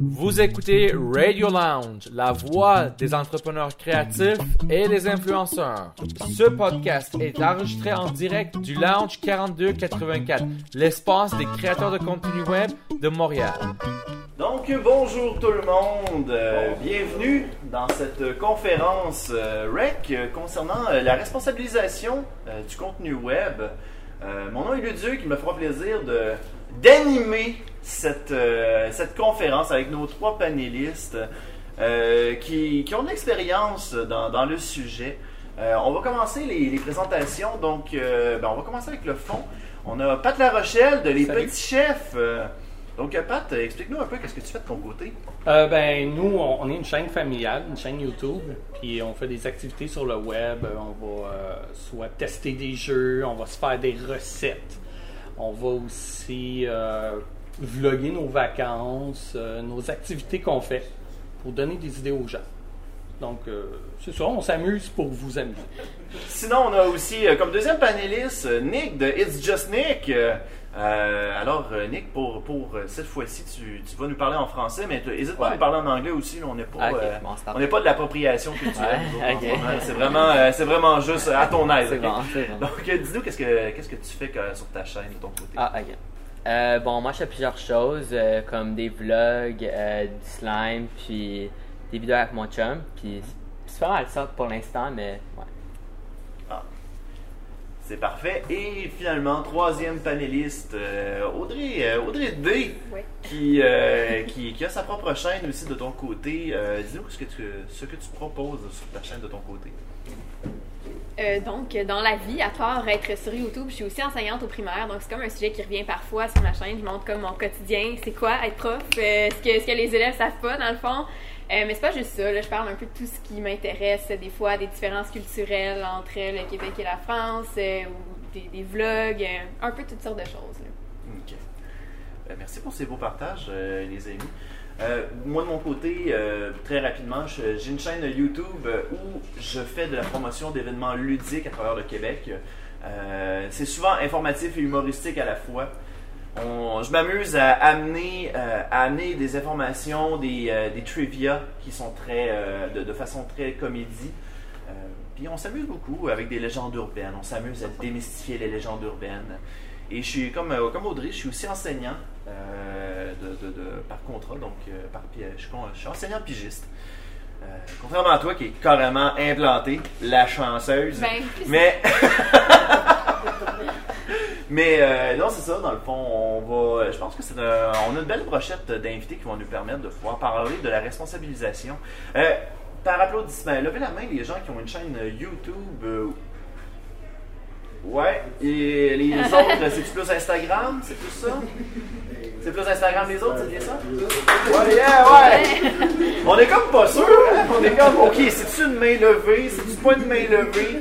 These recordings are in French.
Vous écoutez Radio Lounge, la voix des entrepreneurs créatifs et des influenceurs. Ce podcast est enregistré en direct du Lounge 4284, l'espace des créateurs de contenu web de Montréal. Donc, bonjour tout le monde. Euh, bienvenue dans cette conférence euh, REC euh, concernant la responsabilisation du contenu web. Mon nom est Luduc, il me fera plaisir de d'animer cette, euh, cette conférence avec nos trois panélistes euh, qui, qui ont de l'expérience dans, dans le sujet. Euh, on va commencer les, les présentations. Donc, euh, ben, on va commencer avec le fond. On a Pat La Rochelle de Les Salut. Petits Chefs. Donc, Pat, explique-nous un peu qu'est-ce que tu fais de ton côté. Ben, nous, on, est une chaîne familiale, une chaîne YouTube, puis on fait des activités sur le web. On va soit tester des jeux, on va se faire des recettes, on va aussi euh, vlogger nos vacances, euh, nos activités qu'on fait pour donner des idées aux gens. Donc, euh, c'est ça, on s'amuse pour vous amuser. Sinon, on a aussi comme deuxième panéliste Nick de It's Just Nick. Euh, alors, euh, Nick, pour, pour euh, cette fois-ci, tu, tu vas nous parler en français, mais n'hésite pas à nous parler en anglais aussi. on n'est pas, ok, euh, bon, c'est on n'est pas de l'appropriation culturelle. Ouais, nous autres, en ok. ce moment. C'est vraiment, euh, c'est vraiment juste à ton aise. Bon, bon. Donc, dis-nous qu'est-ce que qu'est-ce que tu fais sur ta chaîne de ton côté? Ah, ok. Bon, moi, je fais plusieurs choses, comme des vlogs, du slime, puis des vidéos avec mon chum. Puis c'est pas mal ça pour l'instant, mais ouais. C'est parfait. Et finalement, troisième panéliste, euh, Audrey, euh, Audrey D, Oui. qui, euh, qui, qui a sa propre chaîne aussi de ton côté. Dis-nous ce que, tu, ce que tu proposes sur ta chaîne de ton côté. Donc, dans la vie, à part être sur YouTube, je suis aussi enseignante au primaire. Donc, c'est comme un sujet qui revient parfois sur ma chaîne. Je montre comme mon quotidien, c'est quoi être prof, ce, que, ce que les élèves savent pas, dans le fond. Euh, mais c'est pas juste ça. Je parle un peu de tout ce qui m'intéresse, des fois des différences culturelles entre le Québec et la France, euh, des, vlogs, euh, un peu toutes sortes de choses. Ok. Euh, merci pour ces beaux partages, euh, les amis. Moi, de mon côté, très rapidement, j'ai une chaîne YouTube où je fais de la promotion d'événements ludiques à travers le Québec. C'est souvent informatif et humoristique à la fois. On- je m'amuse à amener, euh, à amener des informations, des, euh, des trivia qui sont très, euh, de, de façon très comédie. Euh, puis on s'amuse beaucoup avec des légendes urbaines. On s'amuse à démystifier les légendes urbaines. Et je suis comme, comme Audrey, je suis aussi enseignant de, de- de- par contrat, donc par, je, je suis enseignant pigiste. Contrairement à toi qui est carrément implanté, la chanceuse. Ben, Mais. Mais euh, non, c'est ça, dans le fond, on va. Je pense que c'est un- on a une belle brochette d'invités qui vont nous permettre de pouvoir parler de la responsabilisation. Euh, par applaudissement, levez la main les gens qui ont une chaîne YouTube. euh, ouais, et les autres, c'est plus Instagram, c'est plus ça? C'est plus Instagram les autres, c'est bien ça? Ouais, yeah, ouais! On est comme pas sûr, hein? On est comme, ok, c'est-tu une main levée? C'est-tu pas une main levée?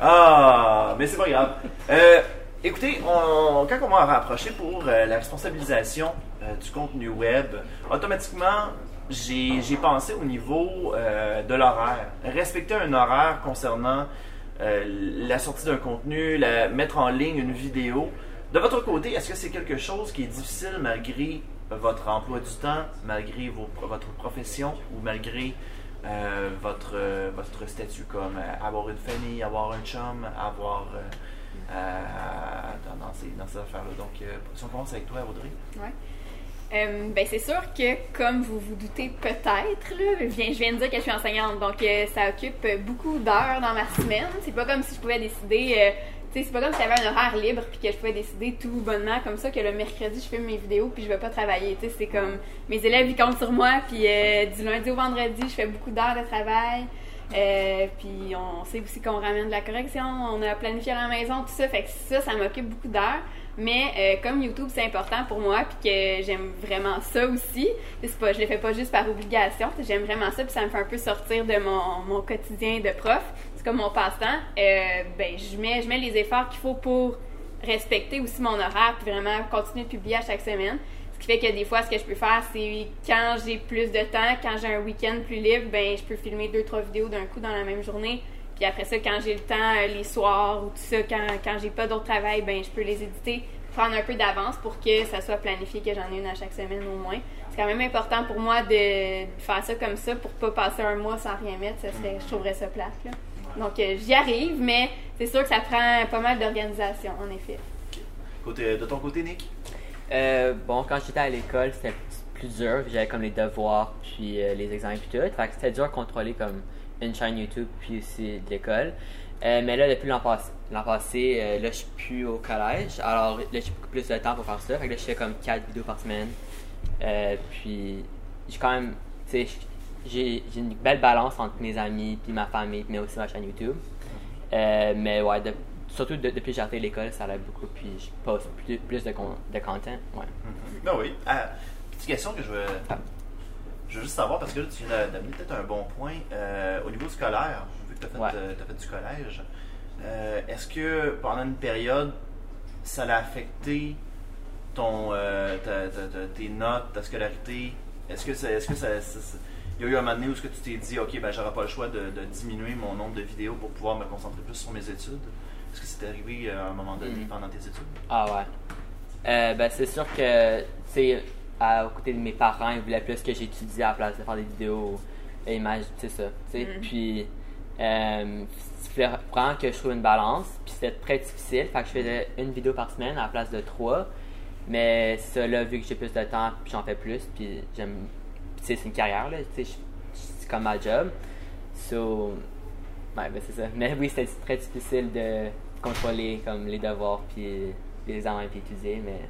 Ah, mais c'est pas grave. Euh, écoutez, quand on m'a rapproché pour euh, la responsabilisation euh, du contenu web, automatiquement, j'ai pensé au niveau euh, de l'horaire. Respecter un horaire concernant la sortie d'un contenu, mettre en ligne une vidéo. De votre côté, est-ce que c'est quelque chose qui est difficile malgré votre emploi du temps, malgré vos- votre profession ou malgré votre, votre statut comme avoir une famille, avoir un chum, avoir dans, dans ces, affaires-là. Donc, euh, si on commence avec toi, Audrey. Ouais. Euh, ben c'est sûr que, comme vous vous doutez peut-être, je viens, de dire que je suis enseignante, donc euh, ça occupe beaucoup d'heures dans ma semaine. C'est pas comme si je pouvais décider, euh, tu sais, c'est pas comme si j'avais un horaire libre puis que je pouvais décider tout bonnement comme ça que le mercredi je filme mes vidéos puis je vais pas travailler. Tu sais, c'est comme mes élèves ils comptent sur moi puis du lundi au vendredi je fais beaucoup d'heures de travail. Euh, puis on sait aussi qu'on ramène de la correction, on a planifié à la maison, tout ça. Fait que ça, ça m'occupe beaucoup d'heures. Mais euh, comme YouTube, c'est important pour moi, puis que j'aime vraiment ça aussi. C'est pas, je le fais pas juste par obligation. J'aime vraiment ça, puis ça me fait un peu sortir de mon, mon quotidien de prof. C'est comme mon passe-temps. Euh, ben, je mets, je mets les efforts qu'il faut pour respecter aussi mon horaire, puis vraiment continuer de publier à chaque semaine. Ce qui fait que des fois, ce que je peux faire, c'est quand j'ai plus de temps, quand j'ai un week-end plus libre, ben je peux filmer deux, trois vidéos d'un coup dans la même journée. Puis après ça, quand j'ai le temps, euh, les soirs ou tout ça, quand, quand j'ai pas d'autre travail, ben je peux les éditer prendre un peu d'avance pour que ça soit planifié, que j'en ai une à chaque semaine au moins. C'est quand même important pour moi de faire ça comme ça pour pas passer un mois sans rien mettre. Ça serait, je trouverais ça plate. Là. Donc, euh, j'y arrive, mais c'est sûr que ça prend pas mal d'organisation, en effet. Côté, de ton côté, Nick? Euh, bon, quand j'étais à l'école, c'était plus dur. J'avais comme les devoirs, puis euh, les examens, puis tout. Fait que c'était dur à contrôler comme une chaîne YouTube, puis aussi de l'école. Euh, mais là, depuis l'an passé, l'an passé euh, là, je suis plus au collège. Alors là, j'ai beaucoup plus de temps pour faire ça. Fait que là, je fais comme 4 vidéos par semaine. Euh, puis, j'ai quand même, tu sais, j'ai j'ai une belle balance entre mes amis, puis ma famille, mais aussi ma chaîne YouTube. Mais ouais, surtout de- depuis que j'ai arrêté l'école, ça l'aide beaucoup, puis je poste plus, plus de, con- de content. Ouais. Ben oui. Ah, petite question que je veux, je veux juste savoir, parce que là, tu viens d'a- d'amener peut-être un bon point. Euh, au niveau scolaire, vu que tu as fait, Ouais. euh, t'as fait du collège, euh, est-ce que pendant une période, ça l'a affecté ton, euh, ta- ta- ta- tes notes, ta scolarité? Est-ce que, ça, est-ce que ça, ça- ça- il y a eu un moment donné où est-ce que tu t'es dit, OK, ben, j'aurai pas le choix de, de diminuer mon nombre de vidéos pour pouvoir me concentrer plus sur mes études? Est-ce que c'est arrivé euh, à un moment donné Mhm. pendant tes études? Ah ouais. Euh, ben, c'est sûr que, tu sais, à côté de mes parents, ils voulaient plus que j'étudie à la place de faire des vidéos et images, tu sais ça. tu sais. Mhm. Puis, euh, il fallait vraiment que je trouve une balance. Puis c'était très difficile. Fait que je faisais une vidéo par semaine à la place de trois. Mais ça, là, vu que j'ai plus de temps, puis j'en fais plus. Puis j'aime. Tu sais, c'est une carrière, là. Tu sais, c'est comme ma job. So, Ouais, ben c'est ça. Mais oui, c'était très difficile de contrôler comme les devoirs puis les examens puis étudier, mais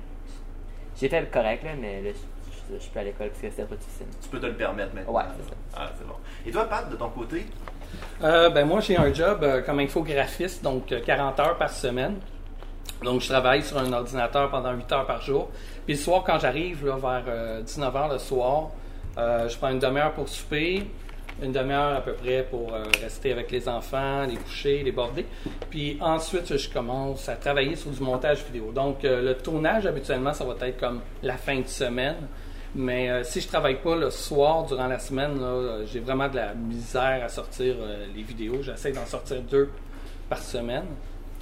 j'ai fait le correct là, mais là, je, je, je suis plus à l'école parce que c'était pas difficile. Tu peux te le permettre maintenant. Ouais, c'est ça. Ah, c'est bon. Et toi, Pat, de ton côté? Euh, ben moi, j'ai un job euh, comme infographiste, donc euh, 40 heures par semaine. Donc, je travaille sur un ordinateur pendant 8 heures par jour. Puis le soir, quand j'arrive, là, vers 19 heures le soir, euh, je prends une demi-heure pour souper, une demi-heure à peu près pour euh, rester avec les enfants, les coucher, les border. Puis ensuite, je commence à travailler sur du montage vidéo. Donc, euh, le tournage, habituellement, ça va être comme la fin de semaine. Mais euh, si je travaille pas le soir durant la semaine, j'ai vraiment de la misère à sortir les vidéos. J'essaie d'en sortir deux par semaine.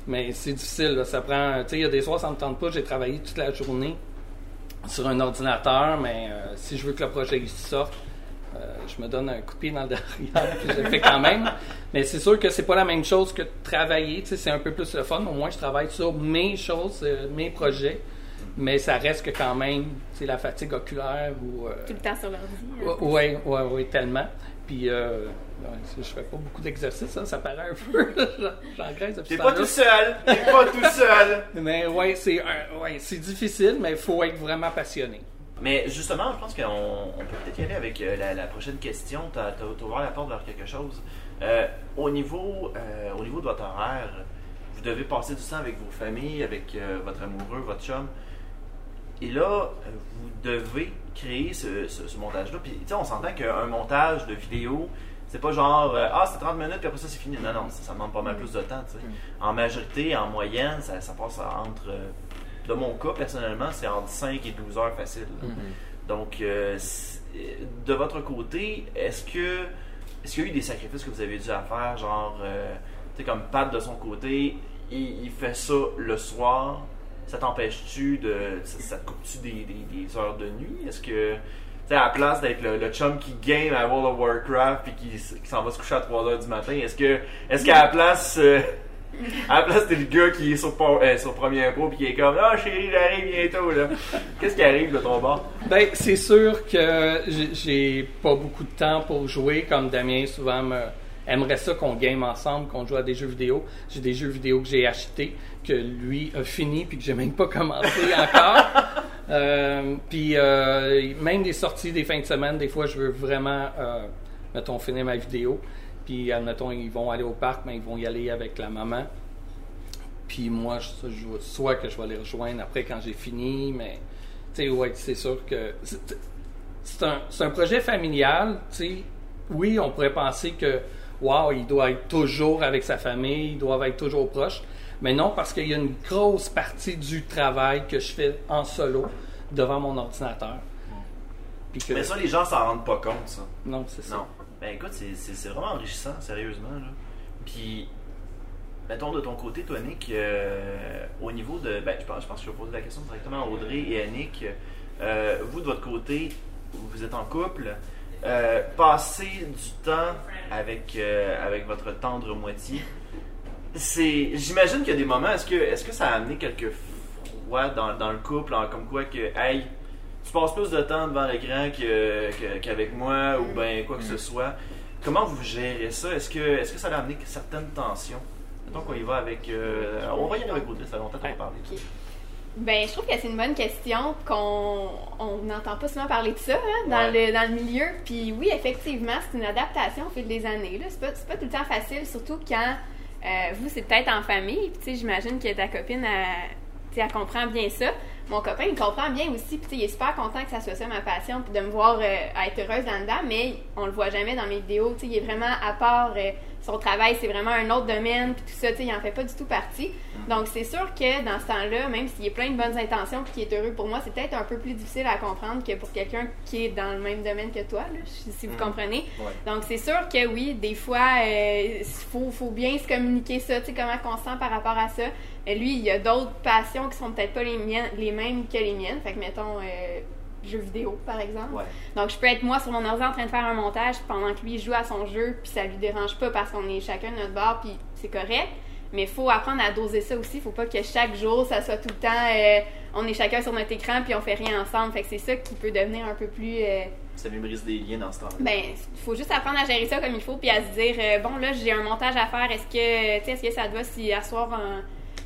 Mais c'est difficile. Ça prend. Tu sais, il y a des soirs, ça me tente pas. J'ai travaillé toute la journée sur un ordinateur, mais si je veux que le projet sorte, je me donne un coup de pied dans le derrière, puis je le fais quand même. Mais c'est sûr que c'est pas la même chose que de travailler. Tu sais, c'est un peu plus le fun. Au moins, je travaille sur mes choses, euh, mes projets. Mais ça reste que quand même, c'est la fatigue oculaire ou. euh, Tout le temps sur l'ordi. hein. oui, oui, oui, tellement. Puis, euh, ouais, je fais pas beaucoup d'exercices, hein, ça paraît un peu. J'engraisse depuis T'es pas tout seul! T'es pas tout seul! Mais ouais, c'est un- ouais, c'est difficile, mais il faut être vraiment passionné. Mais justement, je pense qu'on on peut peut-être y aller avec euh, la, la prochaine question. Tu as, ouvert la porte vers quelque chose. Euh, au, niveau, euh, au niveau de votre horaire, vous devez passer du temps avec vos familles, avec euh, votre amoureux, votre chum. Et là, vous devez créer ce, ce- ce montage-là. Puis, tu sais, on s'entend qu'un montage de vidéo, c'est pas genre, euh, ah, c'est 30 minutes, puis après ça, c'est fini. Non, non, ça, ça demande pas mal plus de temps, sais. En majorité, en moyenne, ça, ça passe entre, euh, de mon cas, personnellement, c'est entre 5 et 12 heures facile. là. Donc, euh, de votre côté, est-ce que est-ce qu'il y a eu des sacrifices que vous avez dû à faire, genre, euh, tu sais, comme Pat de son côté, il, il fait ça le soir, ça t'empêche-tu de, ça, ça te coupe-tu des, des- des heures de nuit? Est-ce que, tu sais, à la place d'être le, le chum qui game à World of Warcraft puis qui, qui s'en va se coucher à 3 heures du matin, est-ce que, est-ce qu'à la place, euh, à la place, t'es le gars qui est sur, euh, sur premier pro puis qui est comme, ah chérie, j'arrive bientôt, là. Qu'est-ce qui arrive de ton bord? Ben, c'est sûr que j'ai- j'ai pas beaucoup de temps pour jouer, comme Damien souvent me aimerait ça qu'on game ensemble, qu'on joue à des jeux vidéo. J'ai des jeux vidéo que j'ai achetés, que lui a fini, puis que j'ai même pas commencé encore. Euh, puis euh, même des sorties des fins de semaine, des fois, je veux vraiment, euh, mettons, finir ma vidéo. Puis, admettons, ils vont aller au parc, mais ils vont y aller avec la maman. Puis moi, je, je- soit que je vais les rejoindre après quand j'ai fini, mais tu sais, ouais, c'est sûr que c'est un, un projet familial. Tu sais, oui, on pourrait penser que wow, il doit être toujours avec sa famille, ils doivent être toujours proches, mais non parce qu'il y a une grosse partie du travail que je fais en solo devant mon ordinateur. Puis que- Mais ça, les gens s'en rendent pas compte, ça. non, c'est ça. Non. Ben écoute, c'est- vraiment enrichissant, sérieusement. Puis, mettons de ton côté, toi, Nick, euh, au niveau de. Ben, je pense, je pense que je vais poser la question directement à Audrey et à Nick. Euh, vous, de votre côté, vous êtes en couple. Euh, passer du temps avec, euh, avec votre tendre moitié, c'est. J'imagine qu'il y a des moments, est-ce que, est-ce que ça a amené quelques fois dans, dans le couple, comme quoi que, hey, tu passes plus de temps devant l'écran que, que- qu'avec moi, ou ben quoi que ce soit. Comment vous gérez ça? Est-ce que, est-ce que ça a amené certaines tensions? Donc on y va avec. euh, on va y aller avec Audrey, ça longtemps qu'on va parler. Ben, je trouve que c'est une bonne question qu'on on n'entend pas souvent parler de ça hein, dans, Ouais. le, dans le milieu. Puis oui, effectivement, c'est une adaptation au fil des années. là. C'est pas, c'est pas tout le temps facile, surtout quand euh, vous, c'est peut-être en famille. Puis tu sais, j'imagine que ta copine, elle, tu sais, elle comprend bien ça. Mon copain, il comprend bien aussi. Puis il est super content que ça soit ça ma passion, puis de me voir euh, être heureuse là-dedans. Mais on le voit jamais dans mes vidéos. Il est vraiment à part. euh, son travail, c'est vraiment un autre domaine, puis tout ça, tu sais, il en fait pas du tout partie. Donc, c'est sûr que dans ce temps-là, même s'il est plein de bonnes intentions puis qu'il est heureux pour moi, c'est peut-être un peu plus difficile à comprendre que pour quelqu'un qui est dans le même domaine que toi, là, si vous Mhm. comprenez. Ouais. Donc, c'est sûr que oui, des fois, il faut, faut bien se communiquer ça, tu sais, comment on se sent par rapport à ça. Euh, lui, il y a d'autres passions qui sont peut-être pas les, miennes, les mêmes que les miennes. Fait que, mettons, euh, jeux vidéo, par exemple. Ouais. Donc, je peux être moi sur mon ordi en train de faire un montage pendant que lui joue à son jeu, puis ça lui dérange pas parce qu'on est chacun de notre bord, puis c'est correct. Mais il faut apprendre à doser ça aussi. faut pas que chaque jour, ça soit tout le temps, euh, on est chacun sur notre écran, puis on fait rien ensemble. Fait que c'est ça qui peut devenir un peu plus. euh, Ça mémorise des liens dans ce temps-là. ben, il faut juste apprendre à gérer ça comme il faut, puis à se dire, euh, bon, là, j'ai un montage à faire. Est-ce que, est-ce que ça te va si à soir, euh,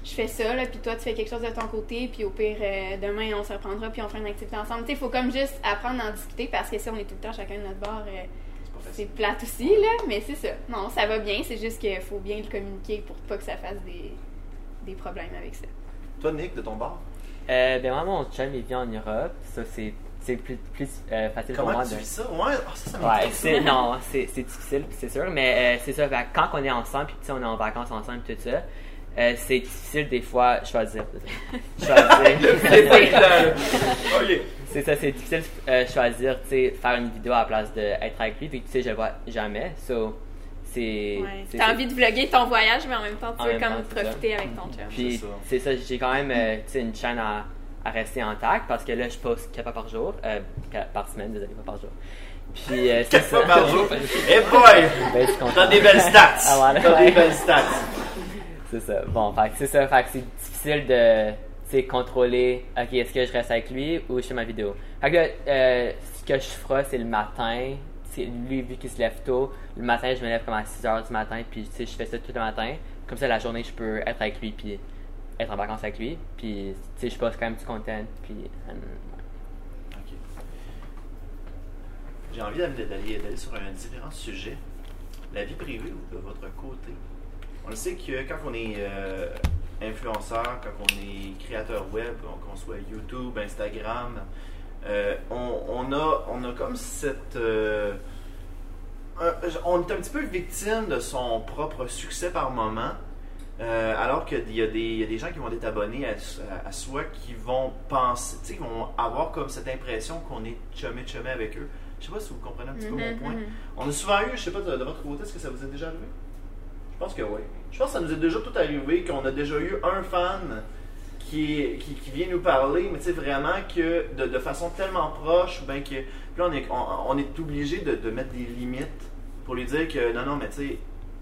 je fais ça, là, puis toi, tu fais quelque chose de ton côté, puis au pire, euh, demain, on se reprendra, puis on fera une activité ensemble. Tu sais, il faut comme juste apprendre à en discuter, parce que si on est tout le temps chacun de notre bord, euh, c'est plate aussi, là, mais c'est ça. Non, ça va bien, c'est juste qu'il faut bien le communiquer pour pas que ça fasse des, des problèmes avec ça. Toi, Nick, de ton bord, Euh, ben moi, mon chum, il vit en Europe. Ça, c'est c'est plus, plus euh, facile pour comment moi tu de... vis ça? Ouais, ah, ça, ça Ouais, c'est non, c'est c'est difficile, c'est sûr, mais euh, c'est ça. fait quand on est ensemble, puis tu sais, on est en vacances ensemble, tout ça, euh, c'est difficile des fois choisir. choisir. c'est ça, c'est difficile euh, choisir, tu sais, faire une vidéo à la place d'être avec lui, puis tu sais, je le vois jamais. So, c'est. c'est- T'as envie de vlogger ton voyage, mais en même temps, tu En veux même comme temps, profiter avec ton chum. Puis C'est ça. j'ai quand même euh, tu sais, une chaîne à, à rester intact parce que là, je poste 4 fois par jour, euh, par semaine, désolé, pas par jour. Puis euh, c'est Quatre ça. fois par jour. Eh boy! Ben. T'as des belles stats! Ah, voilà. T'as des Ouais. belles stats! C'est ça. Bon, c'est ça. Fait c'est difficile de sais, contrôler, ok, est-ce que je reste avec lui ou je fais ma vidéo. Fait que euh, ce que je ferai, c'est le matin. C'est lui, vu qu'il se lève tôt, le matin, je me lève comme à 6 h du matin, puis je fais ça tout le matin. Comme ça, la journée, je peux être avec lui, puis être en vacances avec lui. Puis, je poste quand même du content, puis. euh, Ok. J'ai envie d'aller sur un différent sujet. La vie privée ou de votre côté? On le sait que quand on est euh, influenceur, quand on est créateur web, qu'on soit YouTube, Instagram, euh, on, on a, on a comme cette... euh, un- on est un petit peu victime de son propre succès par moment. Euh, alors qu'il y, a des- il y a des gens qui vont être abonnés à, à- à soi qui vont penser, tu sais, qui vont avoir comme cette impression qu'on est chumé chumé avec eux. Je sais pas si vous comprenez un petit peu mon Mhm, point. mhm. On a souvent eu, je sais pas de, de votre côté, est-ce que ça vous est déjà arrivé? Je pense que oui. Je pense que ça nous est déjà tout arrivé, qu'on a déjà eu un fan qui, qui, qui vient nous parler, mais tu sais, vraiment que de, de façon tellement proche, ben que. Puis là, on est, on, on est obligé de, de mettre des limites pour lui dire que non, non, mais tu sais,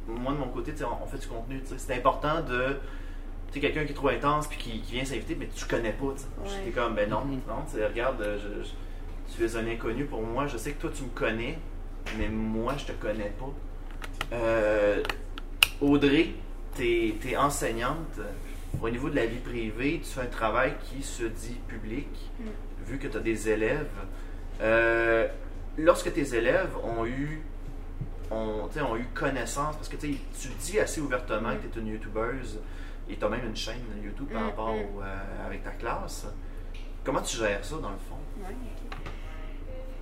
moi de mon côté, tu sais, on, on fait du contenu, tu sais, c'est important de. Tu sais, quelqu'un qui est trop intense puis qui, qui vient s'inviter, mais tu connais pas, tu sais. Ouais. J'étais comme, ben non, Mhm. non, tu sais, regarde, euh, je, je- tu es un inconnu pour moi, je sais que toi tu me connais, mais moi je te connais pas. Euh, Audrey, tu es, enseignante. Au niveau de la vie privée, tu fais un travail qui se dit public, vu que tu as des élèves. Euh, lorsque tes élèves ont eu, ont, ont eu connaissance, parce que tu dis assez ouvertement que tu es une youtubeuse et tu as même une chaîne YouTube par Mm, rapport mm. au, euh, avec ta classe, comment tu gères ça dans le fond?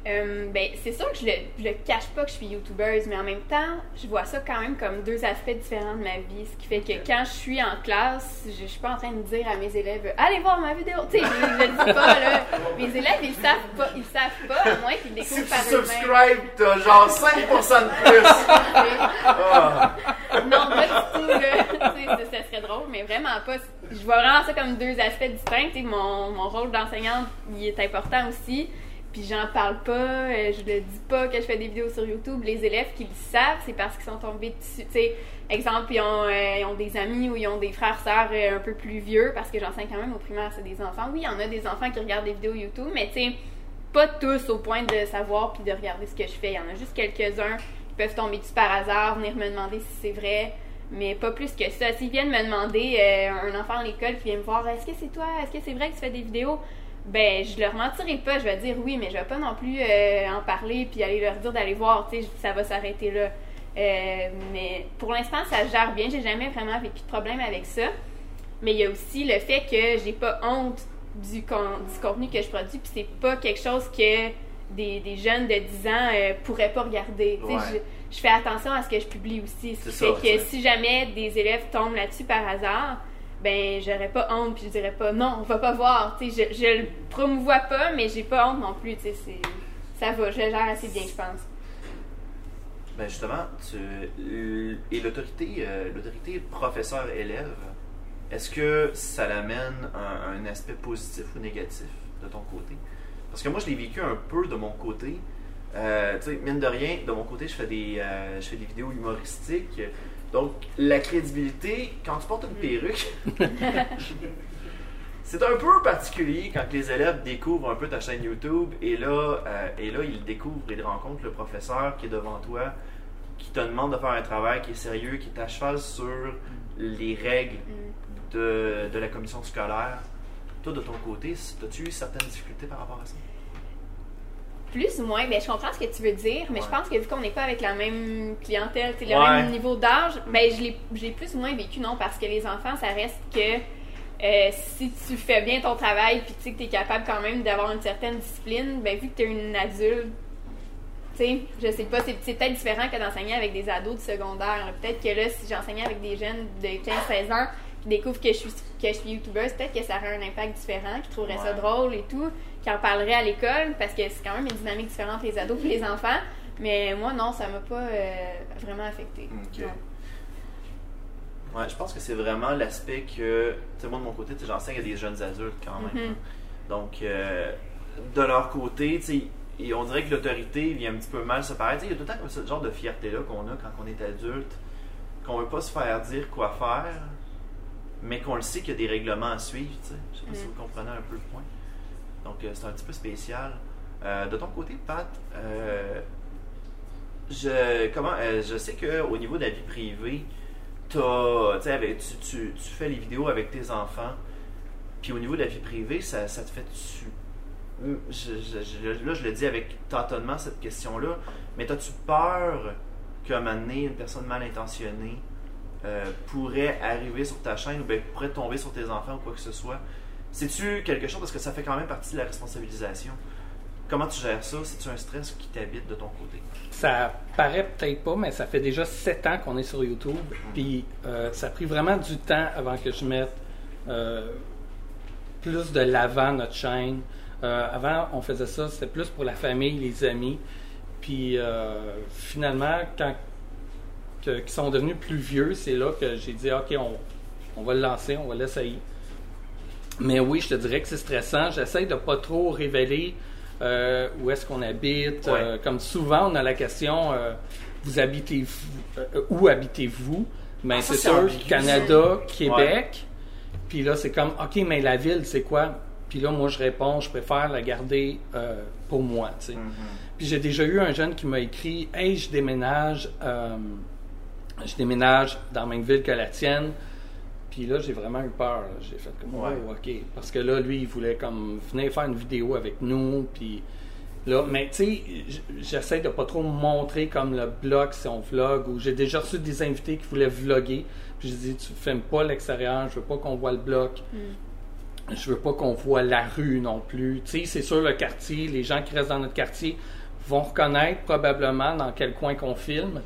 Euh, ben, c'est sûr que je le, je le cache pas que je suis youtubeuse, mais en même temps, je vois ça quand même comme deux aspects différents de ma vie. Ce qui fait que quand je suis en classe, je, je suis pas en train de dire à mes élèves Allez voir ma vidéo! Tu sais, je, je le dis pas, là. Mes élèves, ils savent pas, ils savent pas, à moins qu'ils Si découvrent tu par eux-mêmes. subscribes, t'as genre 5% de plus. Ah. Non, pas du tout, là. Tu sais, c'est vraiment pas. Je vois vraiment ça comme deux aspects distincts. Tu sais, mon, mon rôle d'enseignante, il est important aussi. Puis j'en parle pas, euh, je le dis pas que je fais des vidéos sur YouTube. Les élèves qui le savent, c'est parce qu'ils sont tombés dessus. Tu exemple, ils ont, euh, ils ont des amis ou ils ont des frères, sœurs euh, un peu plus vieux, parce que j'enseigne quand même au primaire, c'est des enfants. Oui, il y en a des enfants qui regardent des vidéos YouTube, mais tu pas tous au point de savoir puis de regarder ce que je fais. Il y en a juste quelques-uns qui peuvent tomber dessus par hasard, venir me demander si c'est vrai, mais pas plus que ça. S'ils viennent me demander, un enfant à l'école qui vient me voir, est-ce que c'est toi, est-ce que c'est vrai que tu fais des vidéos? Ben je leur mentirai pas, je vais dire oui, mais je vais pas non plus euh, en parler puis aller leur dire d'aller voir, tu sais, ça va s'arrêter là. Euh, mais pour l'instant, ça gère bien, j'ai jamais vraiment vécu de problème avec ça. Mais il y a aussi le fait que j'ai pas honte du, du contenu que je produis, puis c'est pas quelque chose que des, des jeunes de 10 ans euh, pourraient pas regarder. Je, je, fais attention à ce que je publie aussi. Ce qui fait que si jamais des élèves tombent là-dessus par hasard, ben j'aurais pas honte puis je dirais pas non on va pas voir. Tu sais je, je le promouvois pas mais j'ai pas honte non plus tu sais ça va je gère assez bien je pense. Ben justement tu, et l'autorité euh, l'autorité professeur élève est-ce que ça l'amène un, un, aspect positif ou négatif de ton côté? Parce que moi je l'ai vécu un peu de mon côté. Euh, tu sais mine de rien de mon côté je fais des euh, je fais des vidéos humoristiques donc, la crédibilité, quand tu portes une perruque, c'est un peu particulier quand les élèves découvrent un peu ta chaîne YouTube et là, euh, et là ils découvrent, ils rencontrent le professeur qui est devant toi, qui te demande de faire un travail qui est sérieux, qui est à cheval sur les règles de, de la commission scolaire. Toi, de ton côté, as-tu eu certaines difficultés par rapport à ça? Plus ou moins, ben, je comprends ce que tu veux dire, mais je pense que vu qu'on n'est pas avec la même clientèle, le même niveau d'âge, ben, je l'ai plus ou moins vécu, non, parce que les enfants, ça reste que euh, si tu fais bien ton travail puis tu sais que tu es capable quand même d'avoir une certaine discipline, ben, vu que tu es une adulte, tu sais, je sais pas, c'est peut-être différent que d'enseigner avec des ados de secondaire. Peut-être que là, si j'enseignais avec des jeunes de 15-16 ans qui découvrent que je suis, que je suis youtubeuse, peut-être que ça aurait un impact différent, qui trouveraient ça drôle et tout qui en parlerait à l'école parce que c'est quand même une dynamique différente les ados et les enfants. Mais moi, non, ça m'a pas euh, vraiment affecté. Ouais, je pense que c'est vraiment l'aspect que, tu sais, moi de mon côté, j'enseigne à des jeunes adultes quand même. Mm-hmm. Donc, euh, de leur côté, tu sais, on dirait que l'autorité vient un petit peu mal se paraître. Il y a tout le temps comme ce genre de fierté-là qu'on a quand on est adulte, qu'on veut pas se faire dire quoi faire, mais qu'on le sait qu'il y a des règlements à suivre. Tu sais. Je sais pas si mm. vous comprenez un peu le point. Donc, euh, c'est un petit peu spécial. Euh, de ton côté, Pat, euh, je, comment, je sais qu'au niveau de la vie privée, tu, tu, tu, fais les vidéos avec tes enfants, puis au niveau de la vie privée, ça, te fait... Tu, je, là, je le dis avec tâtonnement, cette question-là, mais as-tu peur qu'à un moment donné, une personne mal intentionnée pourrait arriver sur ta chaîne ou bien pourrait tomber sur tes enfants ou quoi que ce soit? C'est-tu quelque chose, parce que ça fait quand même partie de la responsabilisation. Comment tu gères ça? C'est-tu un stress qui t'habite de ton côté? Ça paraît peut-être pas, mais ça fait déjà sept ans qu'on est sur YouTube. Puis euh, ça a pris vraiment du temps avant que je mette euh, plus de l'avant notre chaîne. Euh, avant, on faisait ça, c'était plus pour la famille, les amis. Puis finalement, quand ils sont devenus plus vieux, c'est là que j'ai dit, OK, on, on va le lancer, on va l'essayer. Mais oui, je te dirais que c'est stressant. J'essaie de pas trop révéler euh, où est-ce qu'on habite. Euh, comme souvent, on a la question euh, vous habitez où habitez-vous? Mais ah, c'est sûr, Canada, Québec. Puis là, c'est comme OK, mais la ville, c'est quoi? Puis là, moi, je réponds je préfère la garder pour moi. Mm-hmm. Puis j'ai déjà eu un jeune qui m'a écrit Hey, je déménage, je déménage dans la même ville que la tienne. Puis là, j'ai vraiment eu peur. J'ai fait comme, oh, OK. Parce que là, lui, il voulait comme venir faire une vidéo avec nous. Puis là, mais tu sais, j'essaie de pas trop montrer comme le blog, si on vlog. Ou j'ai déjà reçu des invités qui voulaient vlogger. Puis j'ai dit, tu filmes pas l'extérieur. Je veux pas qu'on voit le bloc. Mm. Je veux pas qu'on voit la rue non plus. Tu sais, c'est sûr, le quartier, les gens qui restent dans notre quartier vont reconnaître probablement dans quel coin qu'on filme.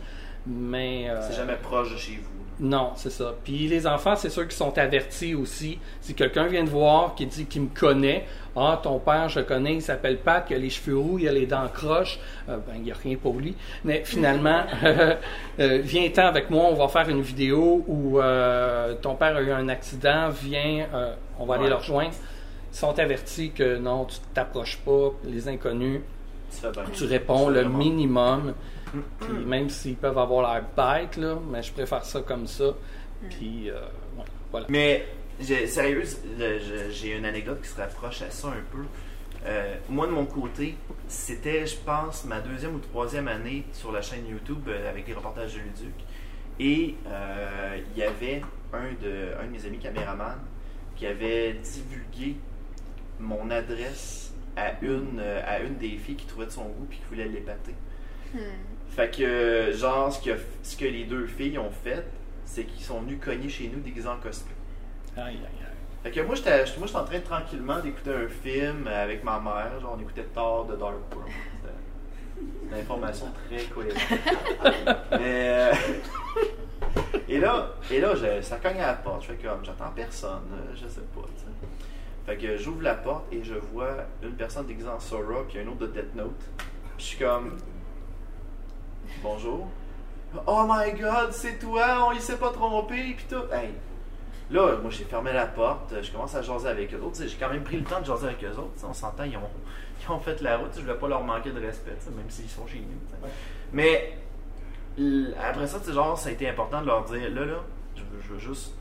Mais. Euh, c'est jamais proche de chez vous. Non, c'est ça. Puis les enfants, c'est sûr qu'ils sont avertis aussi. Si quelqu'un vient de voir, qui dit qu'il me connaît, Ah, ton père, je connais, il s'appelle Pat, il a les cheveux roux, il a les dents croches. Euh, ben, il n'y a rien pour lui. Mais finalement, euh, viens-t'en avec moi, on va faire une vidéo où ton père a eu un accident, viens, on va aller le rejoindre. Ils sont avertis que non, tu t'approches pas, les inconnus. Tu, réponds le minimum. Puis même s'ils peuvent avoir l'air bêtes, là, mais je préfère ça comme ça. Puis, voilà. Mais sérieux, j'ai une anecdote qui se rapproche à ça un peu. Euh, moi, de mon côté, c'était, je pense, ma deuxième ou troisième année sur la chaîne YouTube euh, avec les reportages de Luduc. Et euh, il y avait un de, un de mes amis caméramans qui avait divulgué mon adresse à une, à une des filles qui trouvait de son goût puis qui voulait l'épater. Hmm. Fait que, genre, ce que, ce que les deux filles ont fait, c'est qu'ils sont venus cogner chez nous déguisés en cosplay. Aïe, aïe, aïe. Fait que moi, j'étais, moi, j'étais en train de tranquillement d'écouter un film avec ma mère. Genre, on écoutait Thor de Dark World. C'était une information très cohérente. Mais. Euh, et là, et là ça cogne à la porte. Je fais comme, j'attends personne. Je sais pas, Fait que j'ouvre la porte et je vois une personne déguisée en Sora puis un autre de Death Note. je suis comme. Bonjour. Oh my god, c'est toi, on y s'est pas trompé, pis tout. Hey, Là, moi, j'ai fermé la porte, je commence à jaser avec eux autres. J'ai quand même pris le temps de jaser avec eux autres. On s'entend, ils ont, ils ont, fait la route. Je ne vais pas leur manquer de respect, même s'ils sont chez nous. Mais après ça, genre, ça a été important de leur dire là, là, je veux, je veux juste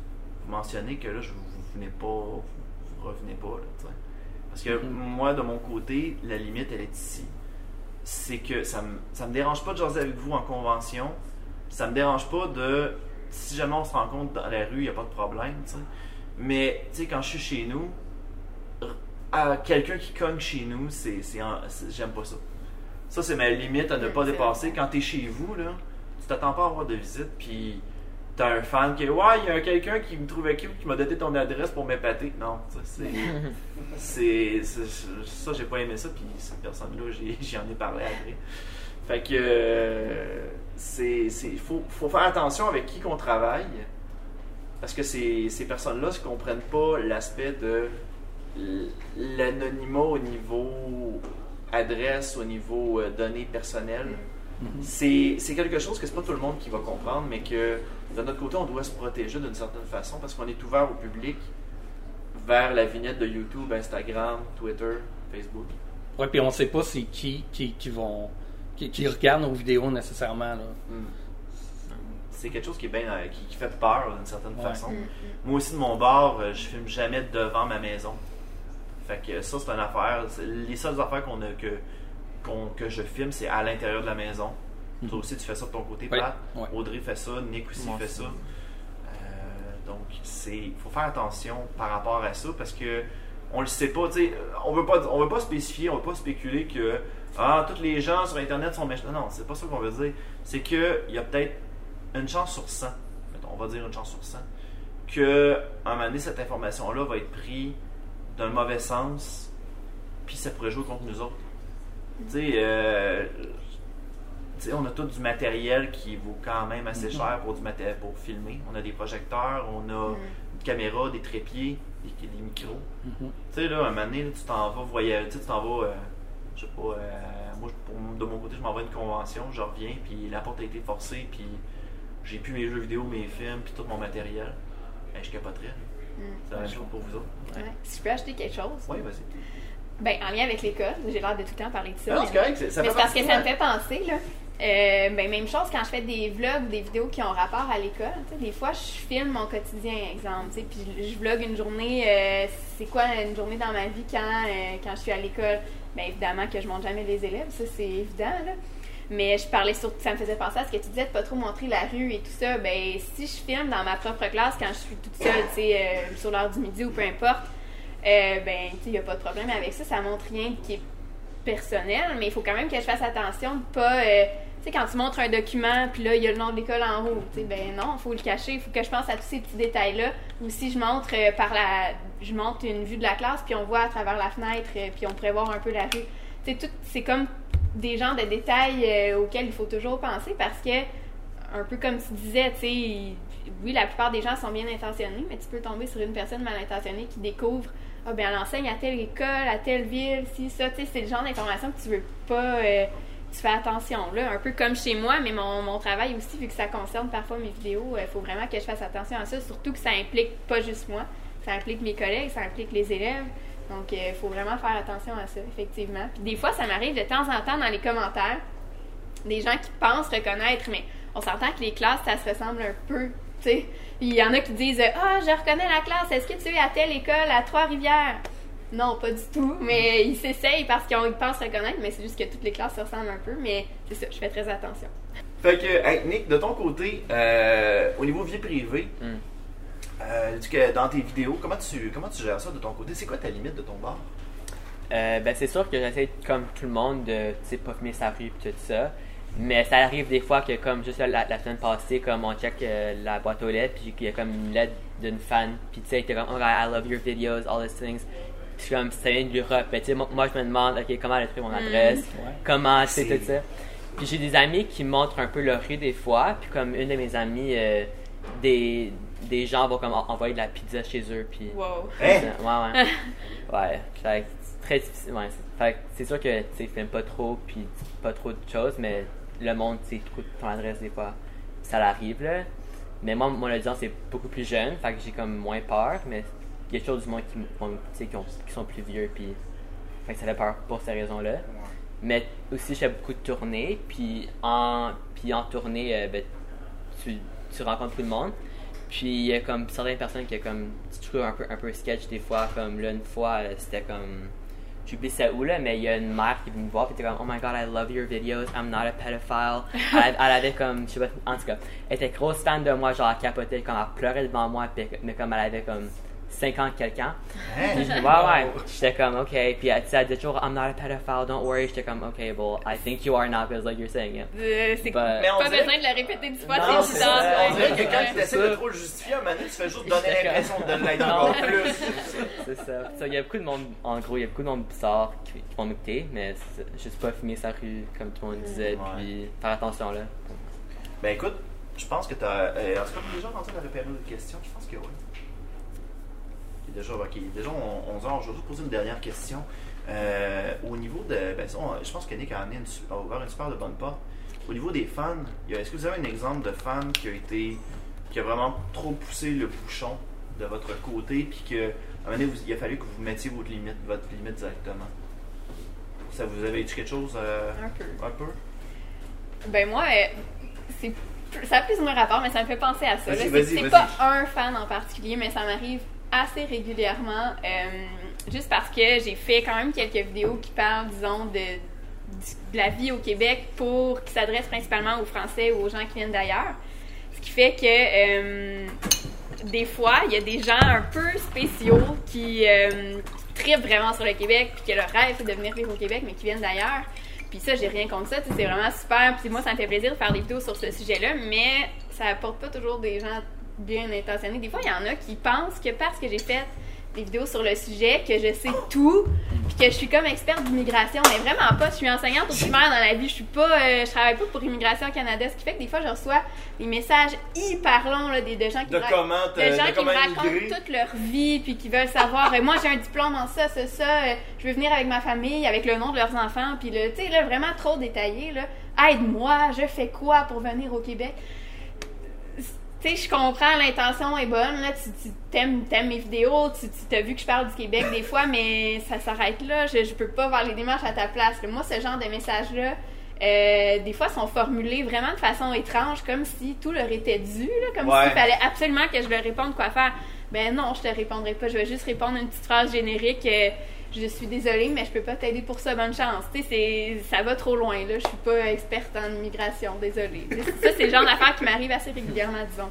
vous mentionner que là, je, vous, venez pas, vous, revenez pas. Là, Parce que mm-hmm. moi, de mon côté, la limite, elle est ici. C'est que ça me, ça me dérange pas de jaser avec vous en convention. Ça me dérange pas de si jamais on se rencontre dans la rue, il n'y a pas de problème, Mais, tu sais, quand je suis chez nous, à quelqu'un qui cogne chez nous, c'est, j'aime pas ça. Ça, c'est ma limite à ne pas dépasser. Quand tu es chez vous, là, tu t'attends pas à avoir de visite, puis t'as un fan qui est Ouais, il y a quelqu'un qui me trouvait cute, qui m'a donné ton adresse pour m'épater. Non, c'est. c'est, ça, j'ai pas aimé ça, puis cette personne-là, j'en ai, parlé après. Fait que euh, c'est il faut, faut, faire attention avec qui qu'on travaille parce que ces, ces personnes-là ne comprennent pas l'aspect de l'anonymat au niveau adresse, au niveau euh, données personnelles. Mm-hmm. C'est quelque chose que c'est pas tout le monde qui va comprendre, mais que de notre côté, on doit se protéger d'une certaine façon parce qu'on est ouvert au public vers la vignette de YouTube, Instagram, Twitter, Facebook. Oui, puis on ne sait pas c'est qui, qui, qui vont qui, regardent nos vidéos nécessairement. Hmm. C'est quelque chose qui, est bien, euh, qui, fait peur d'une certaine façon. Hmm, hmm. Moi aussi, de mon bar, euh, je filme jamais devant ma maison. Fait que ça, c'est une affaire. Les seules affaires qu'on a, que, que je filme, c'est à l'intérieur de la maison. Toi aussi, tu fais ça de ton côté, Pat. Audrey fait ça, Nick aussi fait ça. Euh, donc, il faut faire attention par rapport à ça parce que on le sait pas, on veut pas, on veut pas spécifier, on veut pas spéculer que ah, tous les gens sur Internet sont méchants. Non, c'est pas ça qu'on veut dire. C'est qu'il y a peut-être une chance sur 100, on va dire une chance sur 100, que un moment donné, cette information-là va être prise d'un mauvais sens, puis ça pourrait jouer contre nous autres. Tu euh, on a tout du matériel qui vaut quand même assez mm-hmm. cher pour, du pour filmer. On a des projecteurs, on a mm. une caméra, des trépieds, des, micros. Mm-hmm. Tu sais, là, un moment donné, tu t'en vas voyager, tu t'en vas. Euh, je sais pas, euh, moi, de mon côté, je m'envoie une convention, je reviens, puis la porte a été forcée, puis j'ai plus mes jeux vidéo, mes films, puis tout mon matériel. Ben, je capoterais. Mm. C'est la même chose pour vous autres. Si je peux acheter quelque chose. Oui, vas-y. Ben, en lien avec l'école, j'ai l'air de tout le temps parler de ça. Non, c'est correct, ça mais c'est parce que ça me fait penser, là. Euh, ben, même chose quand je fais des vlogs des vidéos qui ont rapport à l'école. Des fois, je filme mon quotidien, exemple. Puis je vlog une journée, euh, c'est quoi une journée dans ma vie quand, quand je suis à l'école? Bien évidemment que je montre jamais les élèves, ça c'est évident. Là. Mais je parlais surtout, ça me faisait penser à ce que tu disais de pas trop montrer la rue et tout ça. Ben si je filme dans ma propre classe quand je suis toute seule, tu sais, euh, sur l'heure du midi ou peu importe, euh, ben il n'y a pas de problème avec ça. Ça montre rien qui est personnel, mais il faut quand même que je fasse attention de pas. Euh, sais, quand tu montres un document, puis là, il y a le nom de l'école en haut, tu sais, ben non, il faut le cacher, il faut que je pense à tous ces petits détails-là. Ou si je montre par la. Je montre une vue de la classe, puis on voit à travers la fenêtre, puis on pourrait voir un peu la rue. Tu sais, c'est comme des genres de détails euh, auxquels il faut toujours penser parce que, un peu comme tu disais, tu sais, oui, la plupart des gens sont bien intentionnés, mais tu peux tomber sur une personne mal intentionnée qui découvre ah ben elle enseigne à telle école, à telle ville, si ça, tu sais, c'est le genre d'information que tu veux pas, euh, tu fais attention là, un peu comme chez moi, mais mon, travail aussi, vu que ça concerne parfois mes vidéos, il faut vraiment que je fasse attention à ça, surtout que ça implique pas juste moi, ça implique mes collègues, ça implique les élèves. Donc, il faut vraiment faire attention à ça, effectivement. Puis des fois, ça m'arrive de temps en temps dans les commentaires, des gens qui pensent reconnaître, mais on s'entend que les classes, ça se ressemble un peu, tu sais. Il y en a qui disent Ah, je reconnais la classe, est-ce que tu es à telle école à Trois-Rivières Non, pas du tout, mais ils s'essayent parce qu'ils pensent reconnaître, mais c'est juste que toutes les classes se ressemblent un peu, mais c'est ça, je fais très attention. Fait que, Nick, de ton côté, euh, au niveau vie privée, Hmm. euh, dans tes vidéos, comment tu, comment tu gères ça de ton côté? C'est quoi ta limite de ton bar Euh, ben, c'est sûr que j'essaie, comme tout le monde, de tu sais, pas fumer sa rue et tout ça. Mais ça arrive des fois que, comme juste la, la semaine passée, comme on check euh, la boîte aux lettres, puis qu'il y a comme une lettre d'une fan, puis tu sais, t'es comme, oh, I love your videos, all these things. Puis comme, ça vient de l'Europe. Ben, tu sais, moi, je me demande, ok, comment elle a trouvé mon adresse, comment c'est tout ça? Puis j'ai des amis qui montrent un peu leur rue des fois, puis comme une de mes amies, euh, des, des gens vont comme en- envoyer de la pizza chez eux, puis. Wow. Hein? Ouais, ouais. ouais. Fait que c'est très difficile. Ouais, c'est- fait que c'est sûr que tu filmes pas trop, puis dis pas trop de choses, mais le monde, tu sais, trouve ton adresse des fois. Ça l'arrive, là. Mais moi, mon audience est beaucoup plus jeune, fait que j'ai comme moins peur, mais il y a toujours du monde qui, qui, ont- qui sont plus vieux, puis. Fait que ça fait peur pour ces raisons-là. Mais aussi, je fais beaucoup de tournées, puis en, puis en tournée, euh, ben, tu, tu rencontres beaucoup de monde. Puis il y a comme certaines personnes qui comme tu trouves un peu un peu sketch des fois comme là une fois euh, c'était comme j'oublie ça où là mais il y a une mère qui est venue me voir puis était comme oh my god I love your videos I'm not a pedophile elle, elle avait comme je sais pas en tout cas elle était grosse fan de moi genre elle capotait comme elle pleurait devant moi puis- mais comme elle avait comme 50 quelqu'un Hein? je dis, ouais ouais j'étais comme ok puis elle, tu sais, elle disait toujours I'm not a pedophile don't worry j'étais comme ok well I think you are now because like you're saying it Euh, c'est But- Mais on pas dirait- besoin de le répéter dix fois, Non, c'est évident. On dirait que quand tu essaies de trop le justifier, à un moment donné, tu fais juste donner l'impression de l'être encore plus. C'est ça. Il y a beaucoup de monde, en gros, il y a beaucoup de monde bizarre qui, qui vont m'écouter, mais juste pas fumer sa rue, comme tout le monde disait, Ouais. puis faire attention là. Ben écoute, je pense que t'as. Euh, en tout cas, déjà rendu à la période de questions, je pense que oui. Déjà, ok, déjà on, on, je vais juste poser une dernière question. Euh, au niveau de. Ben, on- je pense que Nick a, amené une a ouvert une super de bonne porte. Au niveau des fans, est-ce que vous avez un exemple de fan qui a été. qui a vraiment trop poussé le bouchon de votre côté, puis que, à un moment donné, vous- il a fallu que vous mettiez votre limite, votre limite directement? Ça vous avait dit quelque chose euh, Un peu. un peu? Ben moi, euh, c'est ça a plus ou moins rapport, mais ça me fait penser à ça. C'est- pas un fan en particulier, mais ça m'arrive assez régulièrement, euh, juste parce que j'ai fait quand même quelques vidéos qui parlent, disons, de, la vie au Québec pour qui s'adressent principalement aux Français ou aux gens qui viennent d'ailleurs. Ce qui fait que euh, des fois, il y a des gens un peu spéciaux qui euh, tripent vraiment sur le Québec, puis que leur rêve c'est de venir vivre au Québec, mais qui viennent d'ailleurs. Puis ça, j'ai rien contre ça, c'est vraiment super. Puis moi, ça me fait plaisir de faire des vidéos sur ce sujet-là, mais ça apporte pas toujours des gens bien intentionnés. Des fois, il y en a qui pensent que parce que j'ai fait des vidéos sur le sujet, que je sais tout, puis que je suis comme experte d'immigration, mais vraiment pas. Je suis enseignante au primaire dans la vie. Je suis pas, euh, je travaille pas pour Immigration Canada, ce qui fait que des fois, je reçois des messages hyper longs là, des, de gens qui De me comment de gens qui me racontent immigrer. toute leur vie, puis qui veulent savoir. euh, moi, j'ai un diplôme en ça, ça, ça. euh, je veux venir avec ma famille, avec le nom de leurs enfants, puis là, tu sais, là, vraiment trop détaillé. Là. Aide-moi, je fais quoi pour venir au Québec? Tu sais, je comprends, l'intention est bonne, là, tu, tu t'aimes, t'aimes mes vidéos, tu, tu as vu que je parle du Québec des fois, mais ça s'arrête là, je, je peux pas faire les démarches à ta place. Moi, ce genre de messages-là, euh, des fois, sont formulés vraiment de façon étrange, comme si tout leur était dû, là, comme Ouais. s'il fallait absolument que je leur réponde quoi faire. Ben non, je te répondrai pas, je vais juste répondre une petite phrase générique. euh, je suis désolée, mais je peux pas t'aider pour ça, bonne chance. Tu sais, c'est- ça va trop loin, là. Je suis pas experte en immigration, désolée. Ça, c'est le genre d'affaires qui m'arrive assez régulièrement, disons.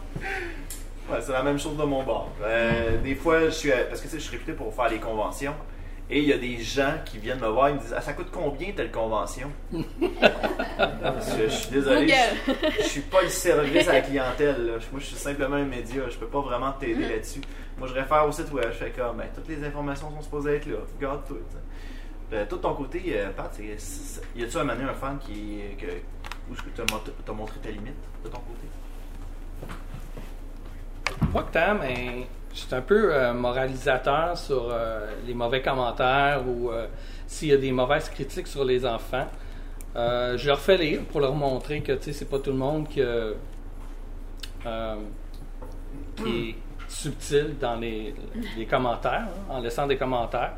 Ouais, c'est la même chose de mon bord. Euh, des fois, je suis, parce que tu sais, je suis réputé pour faire les conventions. Et il y a des gens qui viennent me voir et me disent Ah, ça coûte combien telle convention je, je suis désolé, je, je suis pas le service à la clientèle. là. Moi, je suis simplement un média. Je peux pas vraiment t'aider là-dessus. Moi, je réfère au site web. Je fais comme ben, toutes les informations sont supposées être là. Regarde tout. Euh, de ton côté, euh, Pat, y a-tu un donné un fan qui. Où est-ce que tu as montré ta limite de ton côté? Pas que tant, mais je suis un peu euh, moralisateur sur euh, les mauvais commentaires ou s'il y a des mauvaises critiques sur les enfants. Je leur fais lire pour leur montrer que c'est pas tout le monde qui, qui subtil dans les, commentaires, hein, en laissant des commentaires.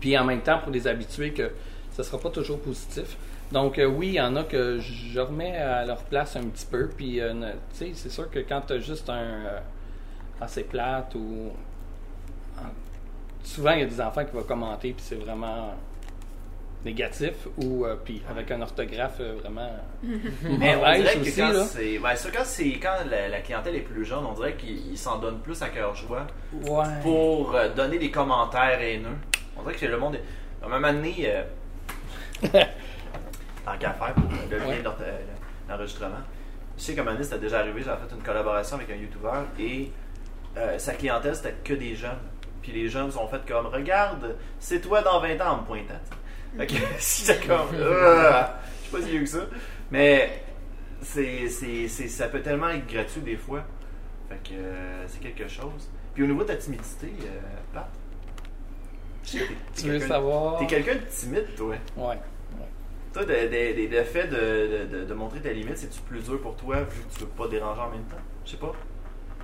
Puis en même temps, pour les habituer que ce sera pas toujours positif. Donc euh, oui, il y en a que je remets à leur place un petit peu. Puis euh, ne- tu sais, c'est sûr que quand tu as juste un euh, assez plate ou en- souvent il y a des enfants qui vont commenter puis c'est vraiment négatif ou euh, puis avec un orthographe euh, vraiment Mais on dirait que aussi quand c'est. Ben, ça, quand, c'est, quand la, la clientèle est plus jeune, on dirait qu'ils ils s'en donnent plus à cœur joie Ouais. pour euh, donner des commentaires haineux. On dirait que le monde est. À un moment donné, euh, tant qu'à faire pour le lien Ouais. d'enregistrement, je sais qu'à un moment donné, c'était déjà arrivé, j'avais fait une collaboration avec un YouTuber et euh, sa clientèle, c'était que des jeunes. Puis les jeunes sont fait comme Regarde, c'est toi dans 20 ans en me pointant. Fait que c'était comme. euh, je sais pas si vieux que ça. Mais c'est, c'est, c'est- ça peut tellement être gratuit des fois. Fait que euh, c'est quelque chose. Puis au niveau de ta timidité, euh, Pat, t'es- Tu veux savoir? T'es quelqu'un de timide, toi. Ouais. Toi, de- de- de- le fait de, de- de- de montrer ta limite, c'est-tu plus dur pour toi vu que tu veux pas déranger en même temps? Je sais pas.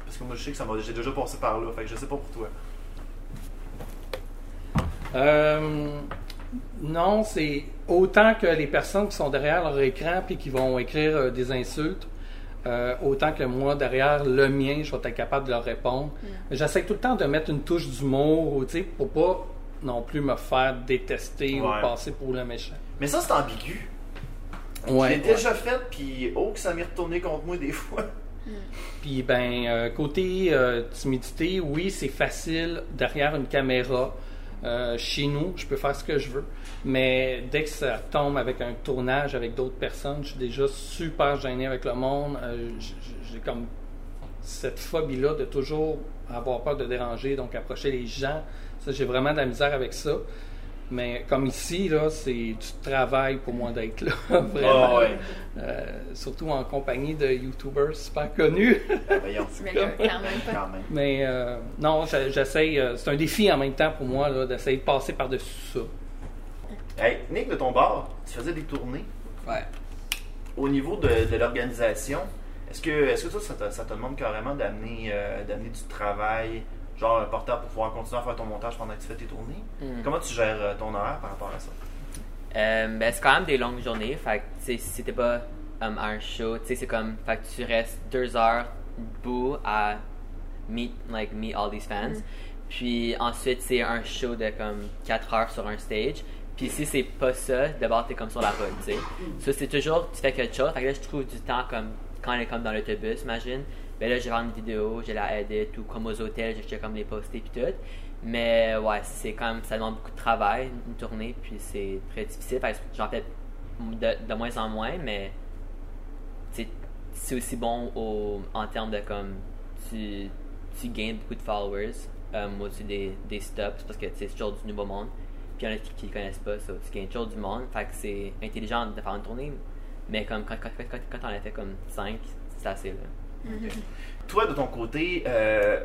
Parce que moi, je sais que ça m'a, j'ai déjà passé par là. Fait que je sais pas pour toi. Euh, non, c'est autant que les personnes qui sont derrière leur écran puis qui vont écrire euh, des insultes, euh, autant que moi derrière le mien, je vais être capable de leur répondre. J'essaie tout le temps de mettre une touche d'humour, ou, tu sais, pour pas non plus me faire détester Ouais. ou passer pour le méchant. Mais ça, c'est ambigu. je l'ai Ouais. déjà fait, puis oh, que ça m'est retourné contre moi des fois. Puis ben euh, côté euh, timidité, oui, c'est facile derrière une caméra. Euh, chez nous, je peux faire ce que je veux. Mais dès que ça tombe avec un tournage avec d'autres personnes, je suis déjà super gêné avec le monde. Euh, J'ai comme cette phobie-là de toujours avoir peur de déranger, donc approcher les gens. J'ai vraiment de la misère avec ça. Mais comme ici, là, c'est du travail pour moi d'être là, vraiment. Ah ouais. Euh, surtout en compagnie de YouTubers super connus. Voyons. Mais là, quand même pas. Quand même. Mais euh, non, j'essaye. euh, c'est un défi en même temps pour moi là, d'essayer de passer par-dessus ça. Hey, Nick, de ton bar, tu faisais des tournées. Ouais. Au niveau de, de l'organisation, est-ce que, est-ce que ça, ça te, ça te demande carrément d'amener, euh, d'amener du travail, genre un portable pour pouvoir continuer à faire ton montage pendant que tu fais tes tournées? Mm. Comment tu gères euh, ton horaire par rapport à ça? Euh, ben, c'est quand même des longues journées. Fait que, si c'était pas um, un show, c'est comme, fait que tu restes deux heures debout à meet, like, meet all these fans. Puis ensuite, c'est un show de comme 4 heures sur un stage. Puis si c'est pas ça, d'abord, t'es comme sur la route, tu sais. Ça, c'est toujours, tu fais quelque chose. Fait que là, je trouve du temps comme, quand on est comme dans l'autobus, imagine. Ben là, j'ai faire une vidéo, j'ai la edit, ou comme aux hôtels, j'ai comme les poster puis tout. Mais ouais, c'est quand même, ça demande beaucoup de travail, une tournée, puis c'est très difficile. J'en fais de, moins en moins, mais c'est aussi bon au, en termes de comme, tu, tu gagnes beaucoup de followers euh, au-dessus des, des stops, parce que c'est toujours du nouveau monde. Puis il y en a qui, qui connaissent pas ça, tu gagnes toujours du monde. Fait que c'est intelligent de faire une tournée, mais comme quand, quand, quand, quand on a fait comme 5, c'est assez là. Toi, de ton côté, euh,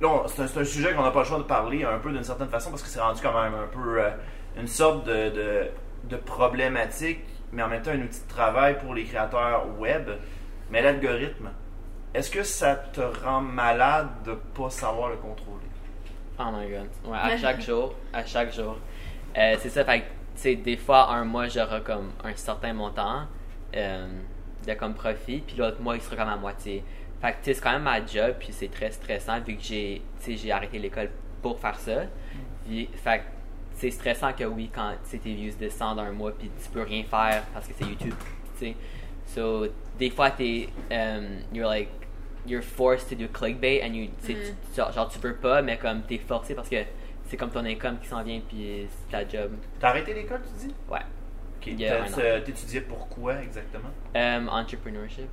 c'est un, c'est un sujet qu'on n'a pas le choix de parler un peu d'une certaine façon parce que c'est rendu quand même un peu euh, une sorte de, de, de problématique, mais en même temps un outil de travail pour les créateurs web. Mais l'algorithme, est-ce que ça te rend malade de pas savoir le contrôler? Oh my god. Ouais, à chaque jour, à chaque jour. Euh, c'est ça, fait que, des fois, un mois, j'aurai comme un certain montant euh, de comme profit, puis l'autre mois, il sera comme à moitié. Fait que, tu sais, c'est quand même ma job, puis c'est très stressant, vu que j'ai, tu sais, j'ai arrêté l'école pour faire ça. Puis, fait que, c'est stressant que oui, quand, tes views descendent un mois, puis tu peux rien faire parce que c'est YouTube, tu sais. So, des fois, t'es, um, you're like, you're forced to do clickbait and you, tu genre, genre, tu veux pas, mais comme t'es forcé parce que c'est comme ton income qui s'en vient puis c'est ta job. T'as arrêté l'école, tu dis? Ouais. Ok. Il y a T'as- un t'as- T'étudiais pourquoi exactement? Um, entrepreneurship,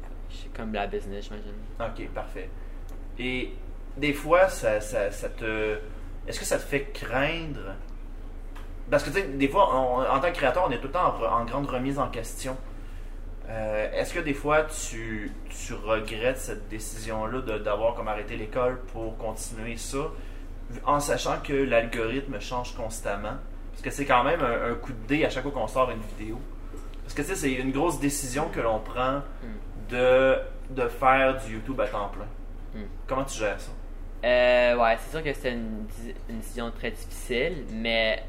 comme la business, j'imagine. Ok, parfait. Et des fois, ça, ça, ça te. Est-ce que ça te fait craindre? Parce que, tu sais, des fois, on- en tant que créateur, on est tout le temps en, grande remise en question. Euh, Est-ce que des fois tu, tu regrettes cette décision-là d'avoir comme arrêté l'école pour continuer ça, en sachant que l'algorithme change constamment? Parce que c'est quand même un, un coup de dé à chaque fois qu'on sort une vidéo. Parce que tu sais, c'est une grosse décision que l'on prend de, de faire du YouTube à temps plein. Mm. Comment tu gères ça? Euh, ouais, c'est sûr que c'était une, une décision très difficile, mais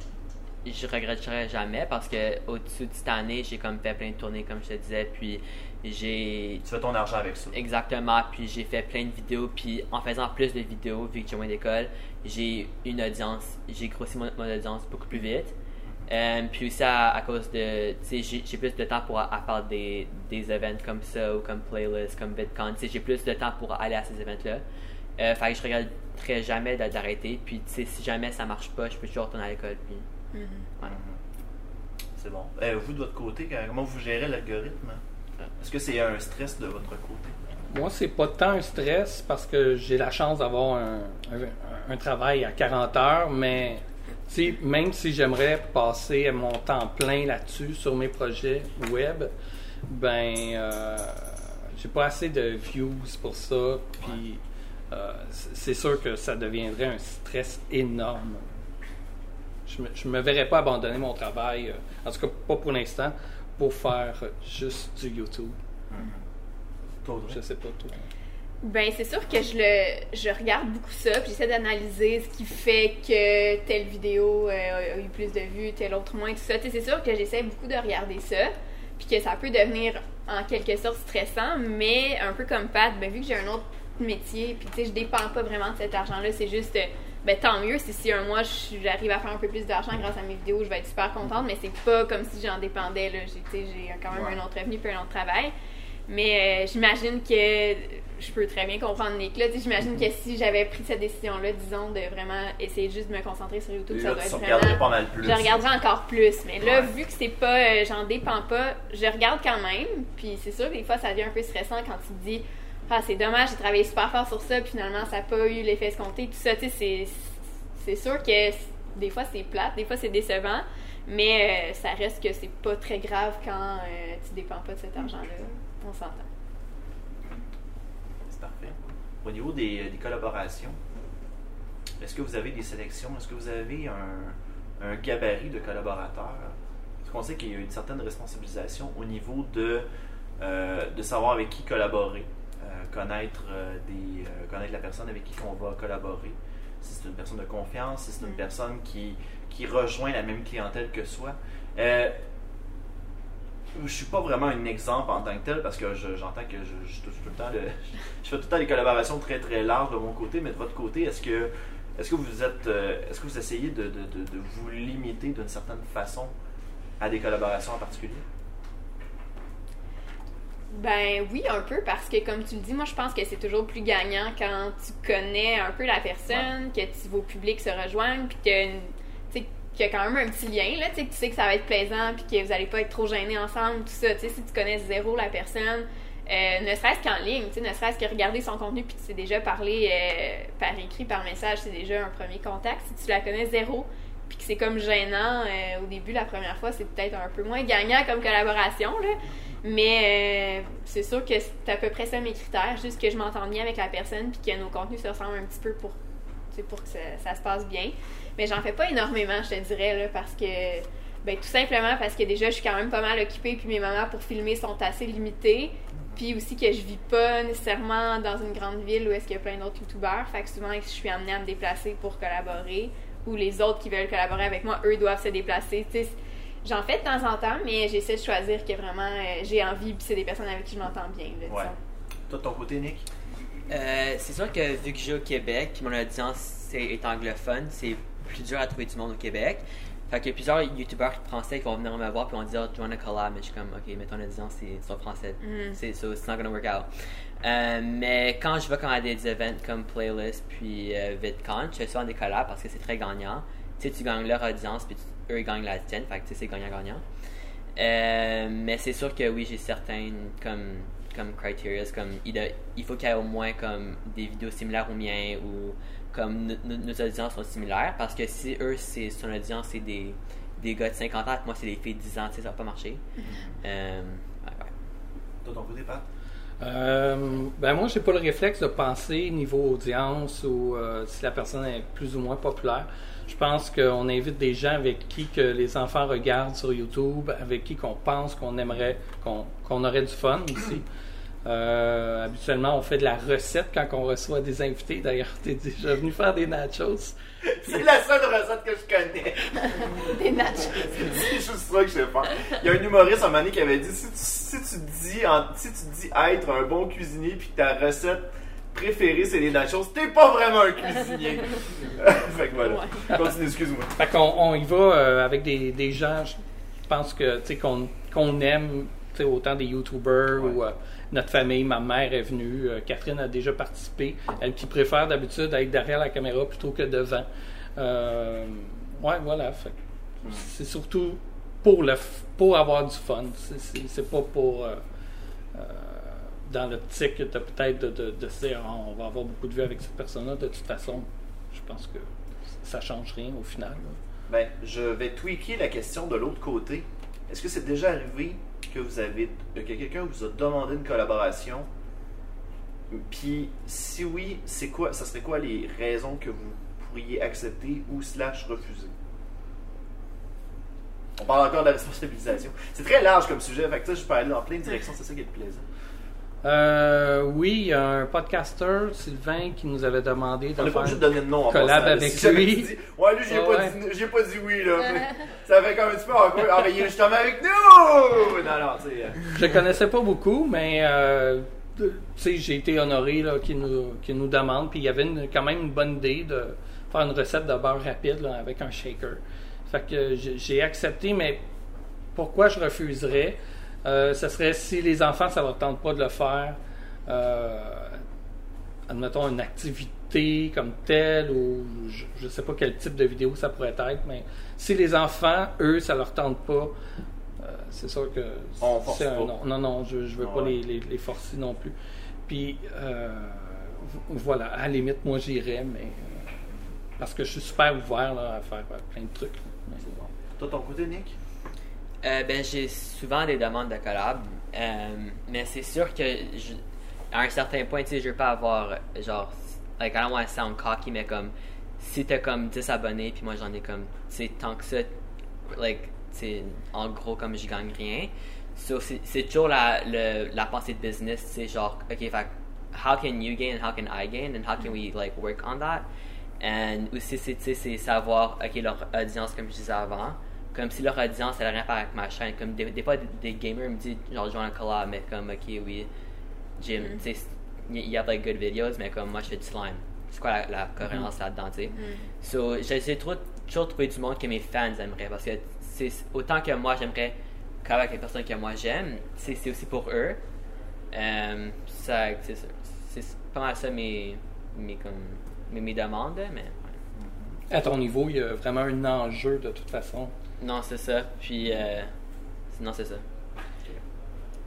je regretterai jamais parce que au-dessus de cette année, j'ai comme fait plein de tournées, comme je te disais, puis j'ai Tu fais ton argent avec ça. exactement, puis j'ai fait plein de vidéos, puis en faisant plus de vidéos, vu que j'ai moins d'école, j'ai une audience, j'ai grossi mon, mon audience beaucoup plus vite. Euh, puis aussi à, à cause de, tu sais, j'ai j'ai plus de temps pour à, à faire des, des events comme ça ou comme playlist, comme VidCon, tu sais, j'ai plus de temps pour aller à ces events-là. Euh, fait que je regretterai jamais d'a- d'arrêter. Puis, tu sais, si jamais ça marche pas, je peux toujours retourner à l'école. Puis, ouais. C'est bon. Euh, vous, de votre côté, comment vous gérez l'algorithme? Est-ce que c'est un stress de votre côté? Moi, c'est pas tant un stress parce que j'ai la chance d'avoir un, un- un travail à 40 heures, mais même si j'aimerais passer mon temps plein là-dessus sur mes projets web, ben euh, j'ai pas assez de views pour ça, puis euh, c'est c'est sûr que ça deviendrait un stress énorme. Je me, je me verrais pas abandonner mon travail, euh, en tout cas pas pour l'instant, pour faire juste du YouTube. Toi, Audrey? Je sais pas toi. Ben, c'est sûr que je le je regarde beaucoup ça, puis j'essaie d'analyser ce qui fait que telle vidéo euh, a eu plus de vues, telle autre moins, tout ça. C'est sûr que j'essaie beaucoup de regarder ça, puis que ça peut devenir en quelque sorte stressant, mais un peu comme Pat, ben, vu que j'ai un autre métier, puis tu sais, je dépends pas vraiment de cet argent-là, c'est juste, euh, ben tant mieux si si un mois j'arrive à faire un peu plus d'argent grâce à mes vidéos, je vais être super contente, mais c'est pas comme si j'en dépendais, là. J'ai, tu sais, j'ai quand même Ouais. un autre revenu puis un autre travail. Mais euh, j'imagine que je peux très bien comprendre Nick. Là, j'imagine que si j'avais pris cette décision-là, disons, de vraiment essayer juste de me concentrer sur YouTube, ça Là, doit être vraiment... pas mal plus. Je regarderais encore plus. Mais là, Ouais. vu que c'est pas, euh, j'en dépends pas, je regarde quand même. Puis c'est sûr que des fois, ça devient un peu stressant quand tu te dis, ah, c'est dommage, j'ai travaillé super fort sur ça, puis finalement, ça n'a pas eu l'effet escompté. Tout ça, tu sais, c'est, sûr que des fois, c'est plate, des fois, c'est décevant. Mais euh, ça reste que c'est pas très grave quand euh, tu dépends pas de cet argent-là. On s'entend. C'est parfait. Au niveau des, des collaborations, est-ce que vous avez des sélections? Est-ce que vous avez un, gabarit de collaborateurs? Parce qu'on sait qu'il y a une certaine responsabilisation au niveau de, euh, de savoir avec qui collaborer, euh, connaître, euh, des, euh, connaître la personne avec qui on va collaborer. Si c'est une personne de confiance, si c'est une Mm. personne qui, qui rejoint la même clientèle que soi. Euh, je suis pas vraiment un exemple en tant que tel parce que je- j'entends que je, je touche tout le temps le- je fais tout le temps des collaborations très très larges de mon côté, mais de votre côté, est-ce que est-ce que vous êtes euh, est-ce que vous essayez de, de- de- de vous limiter d'une certaine façon à des collaborations en particulier? Ben oui, un peu, parce que comme tu le dis, moi je pense que c'est toujours plus gagnant quand tu connais un peu la personne, que vos publics se rejoignent, puis qu'il y a une- tu sais, qu'il y a quand même un petit lien, là, tu sais, que tu sais que ça va être plaisant, puis que vous allez pas être trop gênés ensemble, tout ça. Tu sais, si tu connais zéro la personne, euh, ne serait-ce qu'en ligne, ne serait-ce que regarder son contenu, puis tu sais déjà parler euh, par écrit, par message, c'est déjà un premier contact. Si tu la connais zéro, puis que c'est comme gênant euh, au début, la première fois, c'est peut-être un peu moins gagnant comme collaboration, là. Mais euh, c'est sûr que c'est à peu près ça mes critères, juste que je m'entende bien avec la personne puis que nos contenus se ressemblent un petit peu pour, pour que ça, se passe bien. Mais j'en fais pas énormément, je te dirais, là, parce que, ben, tout simplement parce que déjà, je suis quand même pas mal occupée puis mes moments pour filmer sont assez limités. Puis aussi que je vis pas nécessairement dans une grande ville où est-ce qu'il y a plein d'autres youtubeurs. Fait que souvent, je suis amenée à me déplacer pour collaborer. Ou les autres qui veulent collaborer avec moi, eux doivent se déplacer. Tu sais, J'en fais de temps en temps, mais j'essaie de choisir que vraiment euh, j'ai envie, puis c'est des personnes avec qui je m'entends bien. Là, Ouais. Toi de ton côté, Nick? Euh, c'est sûr que vu que je vis au Québec, mon audience est anglophone, c'est plus dur à trouver du monde au Québec. Fait qu'il y a plusieurs youtubeurs français qui vont venir me voir puis vont dire join a collab, mais je suis comme ok, mais ton audience c'est en français, Mhm. c'est so it's not gonna work out. Euh, mais quand je vais comme à des events comme Playlist puis euh, VidCon, je fais souvent des collabs parce que c'est très gagnant. Tu sais, tu gagnes leur audience puis tu- eux ils gagnent la tienne, fait que tu sais c'est gagnant-gagnant. Euh, mais c'est sûr que oui, j'ai certaines comme comme criteria, comme il, a- il faut qu'il y ait au moins comme des vidéos similaires aux miens ou comme no- no- nos audiences sont similaires parce que si eux c'est son audience c'est des des gars de 50 ans, moi c'est des filles de 10 ans, tu sais, ça va pas marcher. Euh, ouais, ouais. Toi, ton côté, Pat? Euh, ben moi, j'ai pas le réflexe de penser niveau audience ou euh, si la personne est plus ou moins populaire. Je pense qu'on invite des gens avec qui que les enfants regardent sur YouTube, avec qui qu'on pense qu'on aimerait, qu'on qu'on aurait du fun aussi. Euh, habituellement, on fait de la recette quand on reçoit des invités. D'ailleurs, tu es déjà venu faire des nachos. C'est la seule recette que je connais. Des nachos. C'est juste ça que je sais faire. Il y a un humoriste un moment donné qui avait dit si tu, si tu dis en- si tu dis être un bon cuisinier puis que ta recette préférée c'est les nachos, t'es pas vraiment un cuisinier. fait que voilà. Continue, excuse-moi. Fait qu'on on y va euh, avec des, des gens, je pense que tu sais qu'on qu'on aime, tu sais, autant des YouTubers ou euh, notre famille. Ma mère est venue, euh, Catherine a déjà participé. Elle qui préfère d'habitude être derrière la caméra plutôt que devant. Euh, ouais, voilà. Fait que c'est surtout pour le f- pour avoir du fun. C'est- C'est c'est pas pour euh, euh, dans l'optique de peut-être de, dire Ah, on va avoir beaucoup de vues avec cette personne-là. De toute façon, je pense que ça change rien au final. Ben, je vais tweaker la question de l'autre côté. Est-ce que c'est déjà arrivé que vous avez que quelqu'un vous a demandé une collaboration? Puis si oui, c'est quoi ça serait quoi les raisons que vous pourriez accepter ou slash refuser? On parle encore de la responsabilisation. C'est très large comme sujet, fait que ça, je peux aller dans plein de directions, c'est ça qui est plaisir. Euh, oui, il y a un podcaster, Sylvain, qui nous avait demandé de pas faire. obligé de donner de nom en collab passant, avec lui. dis, ouais, lui, j'ai Ah pas, ouais. dit- pas dit oui, là. ça fait comme un petit peu encore. Ah, mais il est justement avec nous! Non, non, tu sais. euh, Je le connaissais pas beaucoup, mais euh, j'ai été honoré qu'il nous, nous demande. Puis il y avait une- quand même une bonne idée de faire une recette de beurre rapide là, avec un shaker. Fait que j'ai accepté, mais pourquoi je refuserais? Euh, Ce serait si les enfants, ça leur tente pas de le faire. euh, admettons une activité comme telle ou je, je sais pas quel type de vidéo ça pourrait être, mais si les enfants, eux, ça leur tente pas, euh, c'est sûr que On force un pas. non. Non, non, je, je veux Ah pas ouais. les, les, les forcer non plus. Puis euh, voilà, à la limite, moi j'irais, mais parce que je suis super ouvert là, à faire plein de trucs. là. Mais- C'est bon. Toi, ton côté, Nick? Euh, ben, j'ai souvent des demandes de collab, euh, mais c'est sûr que à un certain point, tu sais, je veux pas avoir genre, like, I don't want to sound cocky, mais comme si t'as comme 10 abonnés, puis moi j'en ai comme, tu tant que ça, like, tu en gros, comme je gagne rien. So, c'est c'est toujours la, la pensée de business, sais, genre, ok, fait, how can you gain and how can I gain and how can we, like, work on that? And aussi, c'est, c'est savoir, ok, leur audience, comme je disais avant, comme si leur audience, elle a rien à faire avec ma chaîne. Comme des, des fois, des, des gamers me disent, genre, je joue un collab, mais comme, ok, oui, Jim, tu sais, il y a like good videos, mais comme moi, je fais du slime. C'est quoi la, la cohérence là-dedans, tu sais? So, j'essaie trop, toujours trouver du monde que mes fans aimeraient, parce que c'est autant que moi, j'aimerais collaborer avec les personnes que moi j'aime, c'est c'est aussi pour eux. Euh, ça, c'est pas mal ça mes, mes, comme, mes, mes demandes, mais. À ton niveau, il y a vraiment un enjeu de toute façon. Non, c'est ça. Puis, euh, non, c'est ça.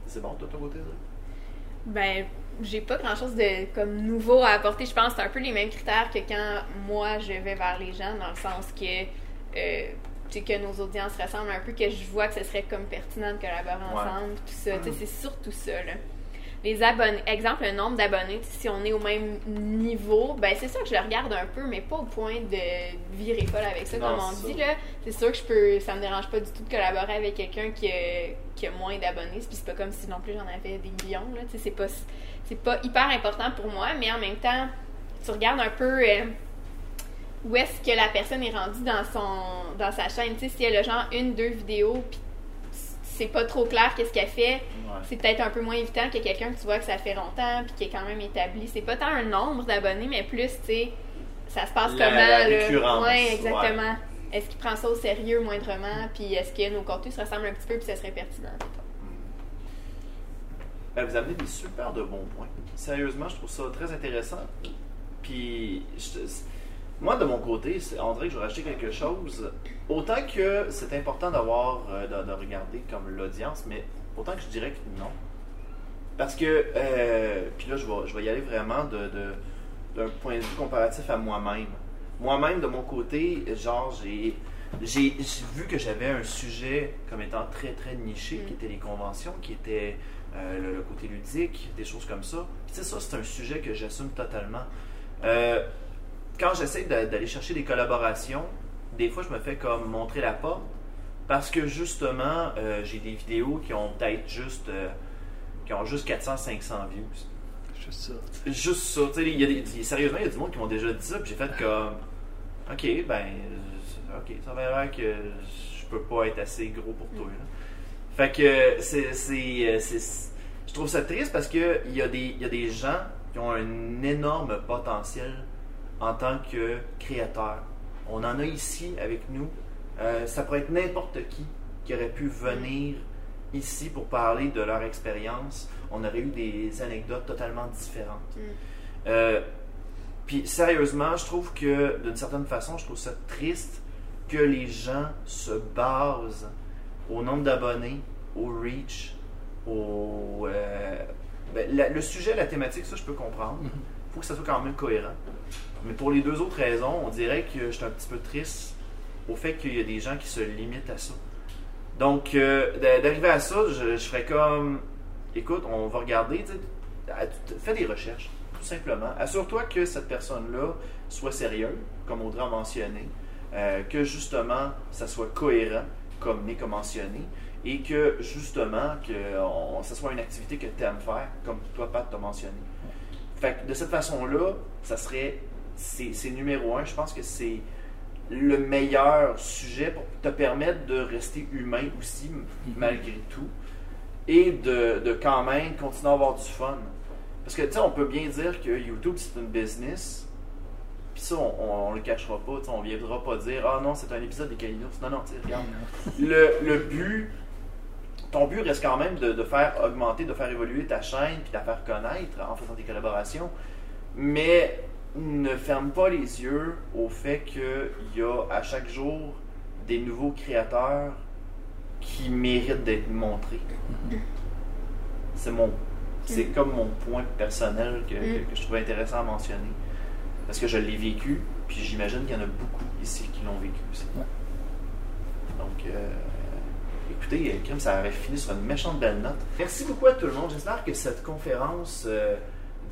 C'est bon, toi, ton côté, ça? Ben, j'ai pas grand chose de comme nouveau à apporter. Je pense que c'est un peu les mêmes critères que quand moi je vais vers les gens, dans le sens que euh, tu sais, que nos audiences ressemblent un peu, que je vois que ce serait comme pertinent de collaborer Ouais. ensemble, tout ça. Tu sais, c'est surtout ça, là. Les abonnés, exemple, le nombre d'abonnés, si on est au même niveau, ben c'est sûr que je le regarde un peu, mais pas au point de virer folle avec ça, Non, comme on dit, là. C'est sûr que je peux, ça me dérange pas du tout de collaborer avec quelqu'un qui a, qui a moins d'abonnés, puis c'est pas comme si non plus j'en avais des millions, là. C'est pas, c'est pas hyper important pour moi, mais en même temps, tu regardes un peu euh, où est-ce que la personne est rendue dans son dans sa chaîne. Tu sais, si elle a genre une, deux vidéos, puis c'est pas trop clair qu'est-ce qu'elle fait, Ouais. c'est peut-être un peu moins évident que quelqu'un que tu vois que ça fait longtemps, puis qui est quand même établi. C'est pas tant un nombre d'abonnés, mais plus, tu sais, ça se passe La- comment, la là? récurrence, Ouais, exactement. Est-ce qu'il prend ça au sérieux moindrement, puis est-ce que nos contenus se ressemblent un petit peu, puis ça serait pertinent? Ben, vous amenez des super de bons points. Sérieusement, je trouve ça très intéressant. Puis, je- moi, de mon côté, on dirait que je vais rajouter quelque chose. Autant que c'est important d'avoir, euh, de, de regarder comme l'audience, mais autant que je dirais que non. Parce que, euh, puis là, je vais, je vais y aller vraiment de, de- d'un point de vue comparatif à moi-même. Moi-même, de mon côté, genre, j'ai j'ai vu que j'avais un sujet comme étant très très niché, Mm. qui était les conventions, qui était euh, le, le côté ludique, des choses comme ça. Puis tu sais, ça, c'est un sujet que j'assume totalement. Euh, quand j'essaie d'aller chercher des collaborations, des fois, je me fais comme montrer la porte parce que justement, euh, j'ai des vidéos qui ont peut-être juste, euh, qui ont juste 400-500 views. Juste ça. Juste ça. Tu sais, il y a des- sérieusement, il y a du monde qui m'ont déjà dit ça, puis j'ai fait comme, ok, ben, euh, ok, ça va l'air que je peux pas être assez gros pour toi. là. Fait que c'est, je trouve ça triste parce que y il y a des gens qui ont un énorme potentiel en tant que créateurs. On en a ici avec nous. Euh, ça pourrait être n'importe qui qui aurait pu venir ici pour parler de leur expérience. On aurait eu des anecdotes totalement différentes. Mm. Euh, puis sérieusement, je trouve que d'une certaine façon, je trouve ça triste que les gens se basent au nombre d'abonnés, au reach, au euh, ben, la- le sujet, la thématique, ça je peux comprendre. Il faut que ça soit quand même cohérent. Mais pour les deux autres raisons, on dirait que je suis un petit peu triste au fait qu'il y a des gens qui se limitent à ça. Donc, euh, d'a- d'arriver à ça, je, je ferais comme, écoute, on va regarder, fais des recherches, tout simplement. Assure-toi que cette personne-là soit sérieuse, comme Audrey a mentionné, euh, que justement, ça soit cohérent, comme Nick a mentionné, et que justement, que ça soit une activité que tu aimes faire, comme toi, Pat, t'as mentionné. Fait que de cette façon-là, ça serait, c'est numéro un, je pense que c'est le meilleur sujet pour te permettre de rester humain aussi, m- malgré tout, et de, de quand même continuer à avoir du fun. Parce que, tu sais, on peut bien dire que YouTube, c'est une business, puis ça, on, on, on le cachera pas, on viendra pas dire « Ah non, c'est un épisode des Calinos. » Non, non, tu regarde. Le, le but, ton but reste quand même de, de faire augmenter, de faire évoluer ta chaîne, puis de la faire connaître en faisant des collaborations, mais ne ferme pas les yeux au fait qu'il y a à chaque jour des nouveaux créateurs qui méritent d'être montrés. C'est mon, c'est comme mon point personnel que, que- que je trouvais intéressant à mentionner. Parce que je l'ai vécu, puis j'imagine qu'il y en a beaucoup ici qui l'ont vécu aussi. Ouais. Donc, euh, écoutez, euh, Kim, ça avait fini sur une méchante belle note. Merci beaucoup à tout le monde. J'espère que cette conférence euh,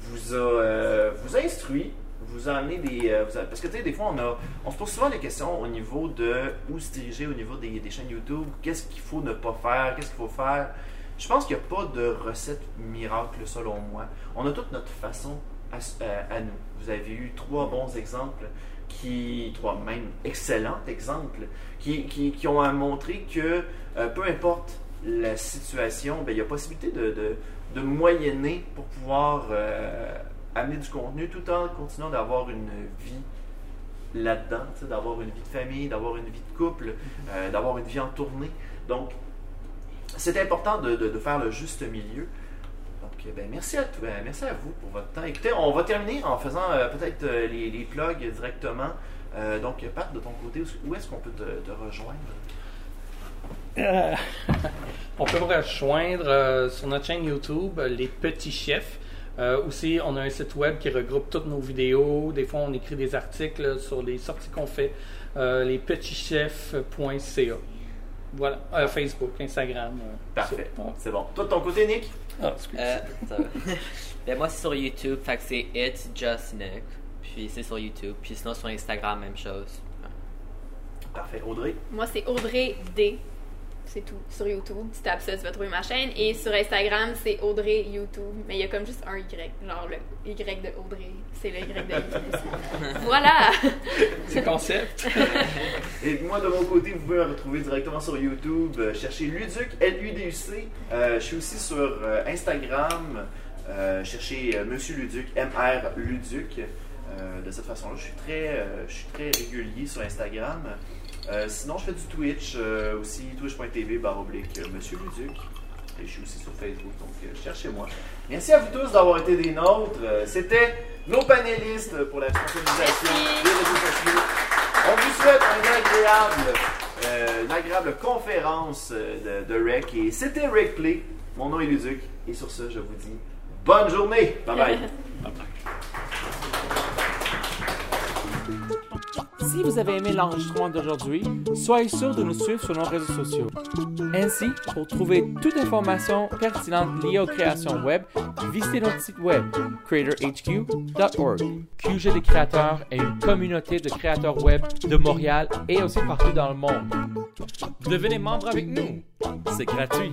vous, a, euh, vous a instruit, vous amené des. euh, parce que, tu sais, des fois, on, a, on se pose souvent des questions au niveau de où se diriger, au niveau des, chaînes YouTube. Qu'est-ce qu'il faut ne pas faire, qu'est-ce qu'il faut faire. Je pense qu'il n'y a pas de recette miracle, selon moi. On a toute notre façon à, s- à- nous. Vous avez eu trois bons exemples, qui, trois même excellents exemples, qui, qui, qui ont à montrer que euh, peu importe la situation, ben, il y a possibilité de, de, de moyenner pour pouvoir euh, amener du contenu tout en continuant d'avoir une vie là-dedans, d'avoir une vie de famille, d'avoir une vie de couple, euh, d'avoir une vie en tournée. Donc, c'est important de, de- de faire le juste milieu. Donc, euh, ben, merci, à, tout- ben, merci à vous pour votre temps. Écoutez, on va terminer en faisant euh, peut-être euh, les, les plugs directement. Euh, donc, Pat, de ton côté, où- où est-ce qu'on peut te, te rejoindre? Euh, on peut me rejoindre euh, sur notre chaîne YouTube, Les Petits Chefs. Euh, aussi, on a un site web qui regroupe toutes nos vidéos. Des fois, on écrit des articles sur les sorties qu'on fait. Euh. Voilà. Euh, Facebook, Instagram. euh, Parfait. C'est bon. Toi, de ton côté, Nick? Ah, excuse. Euh, ça va. ben, moi, c'est sur YouTube, fait que c'est It's Just Nick. Puis c'est sur YouTube. Puis sinon, sur Instagram, même chose. Parfait. Audrey? Moi, c'est Audrey D. C'est tout. Sur YouTube, tu tapes ça, tu vas trouver ma chaîne. Et sur Instagram, c'est Audrey YouTube. Mais il y a comme juste un Y. Genre le Y de Audrey. C'est le Y de YouTube. voilà! C'est concept. Et moi, de mon côté, vous pouvez me retrouver directement sur YouTube. Euh, cherchez Luduc, L-U-D-U-C. Euh, je suis aussi sur euh, Instagram. Euh, cherchez euh, Monsieur Luduc, M-R Luduc. Euh, de cette façon-là, je suis très, euh, je suis très régulier sur Instagram. Euh, sinon, je fais du Twitch euh, aussi, twitch.tv, barre oblique, euh, Monsieur Luduc. Et je suis aussi sur Facebook, donc euh, cherchez-moi. Merci à vous tous d'avoir été des nôtres. C'était nos panélistes pour la Merci. des réseaux sociaux. On vous souhaite un agréable, une agréable conférence de, de Rec. Et c'était Rec Play. Mon nom est Luduc. Et sur ce, je vous dis bonne journée. Bye bye. Bye bye. Si vous avez aimé l'enregistrement d'aujourd'hui, soyez sûr de nous suivre sur nos réseaux sociaux. Ainsi, pour trouver toute information pertinente liée aux créations web, visitez notre site web creatorhq.org. QG des créateurs est une communauté de créateurs web de Montréal et aussi partout dans le monde. Devenez membre avec nous. C'est gratuit.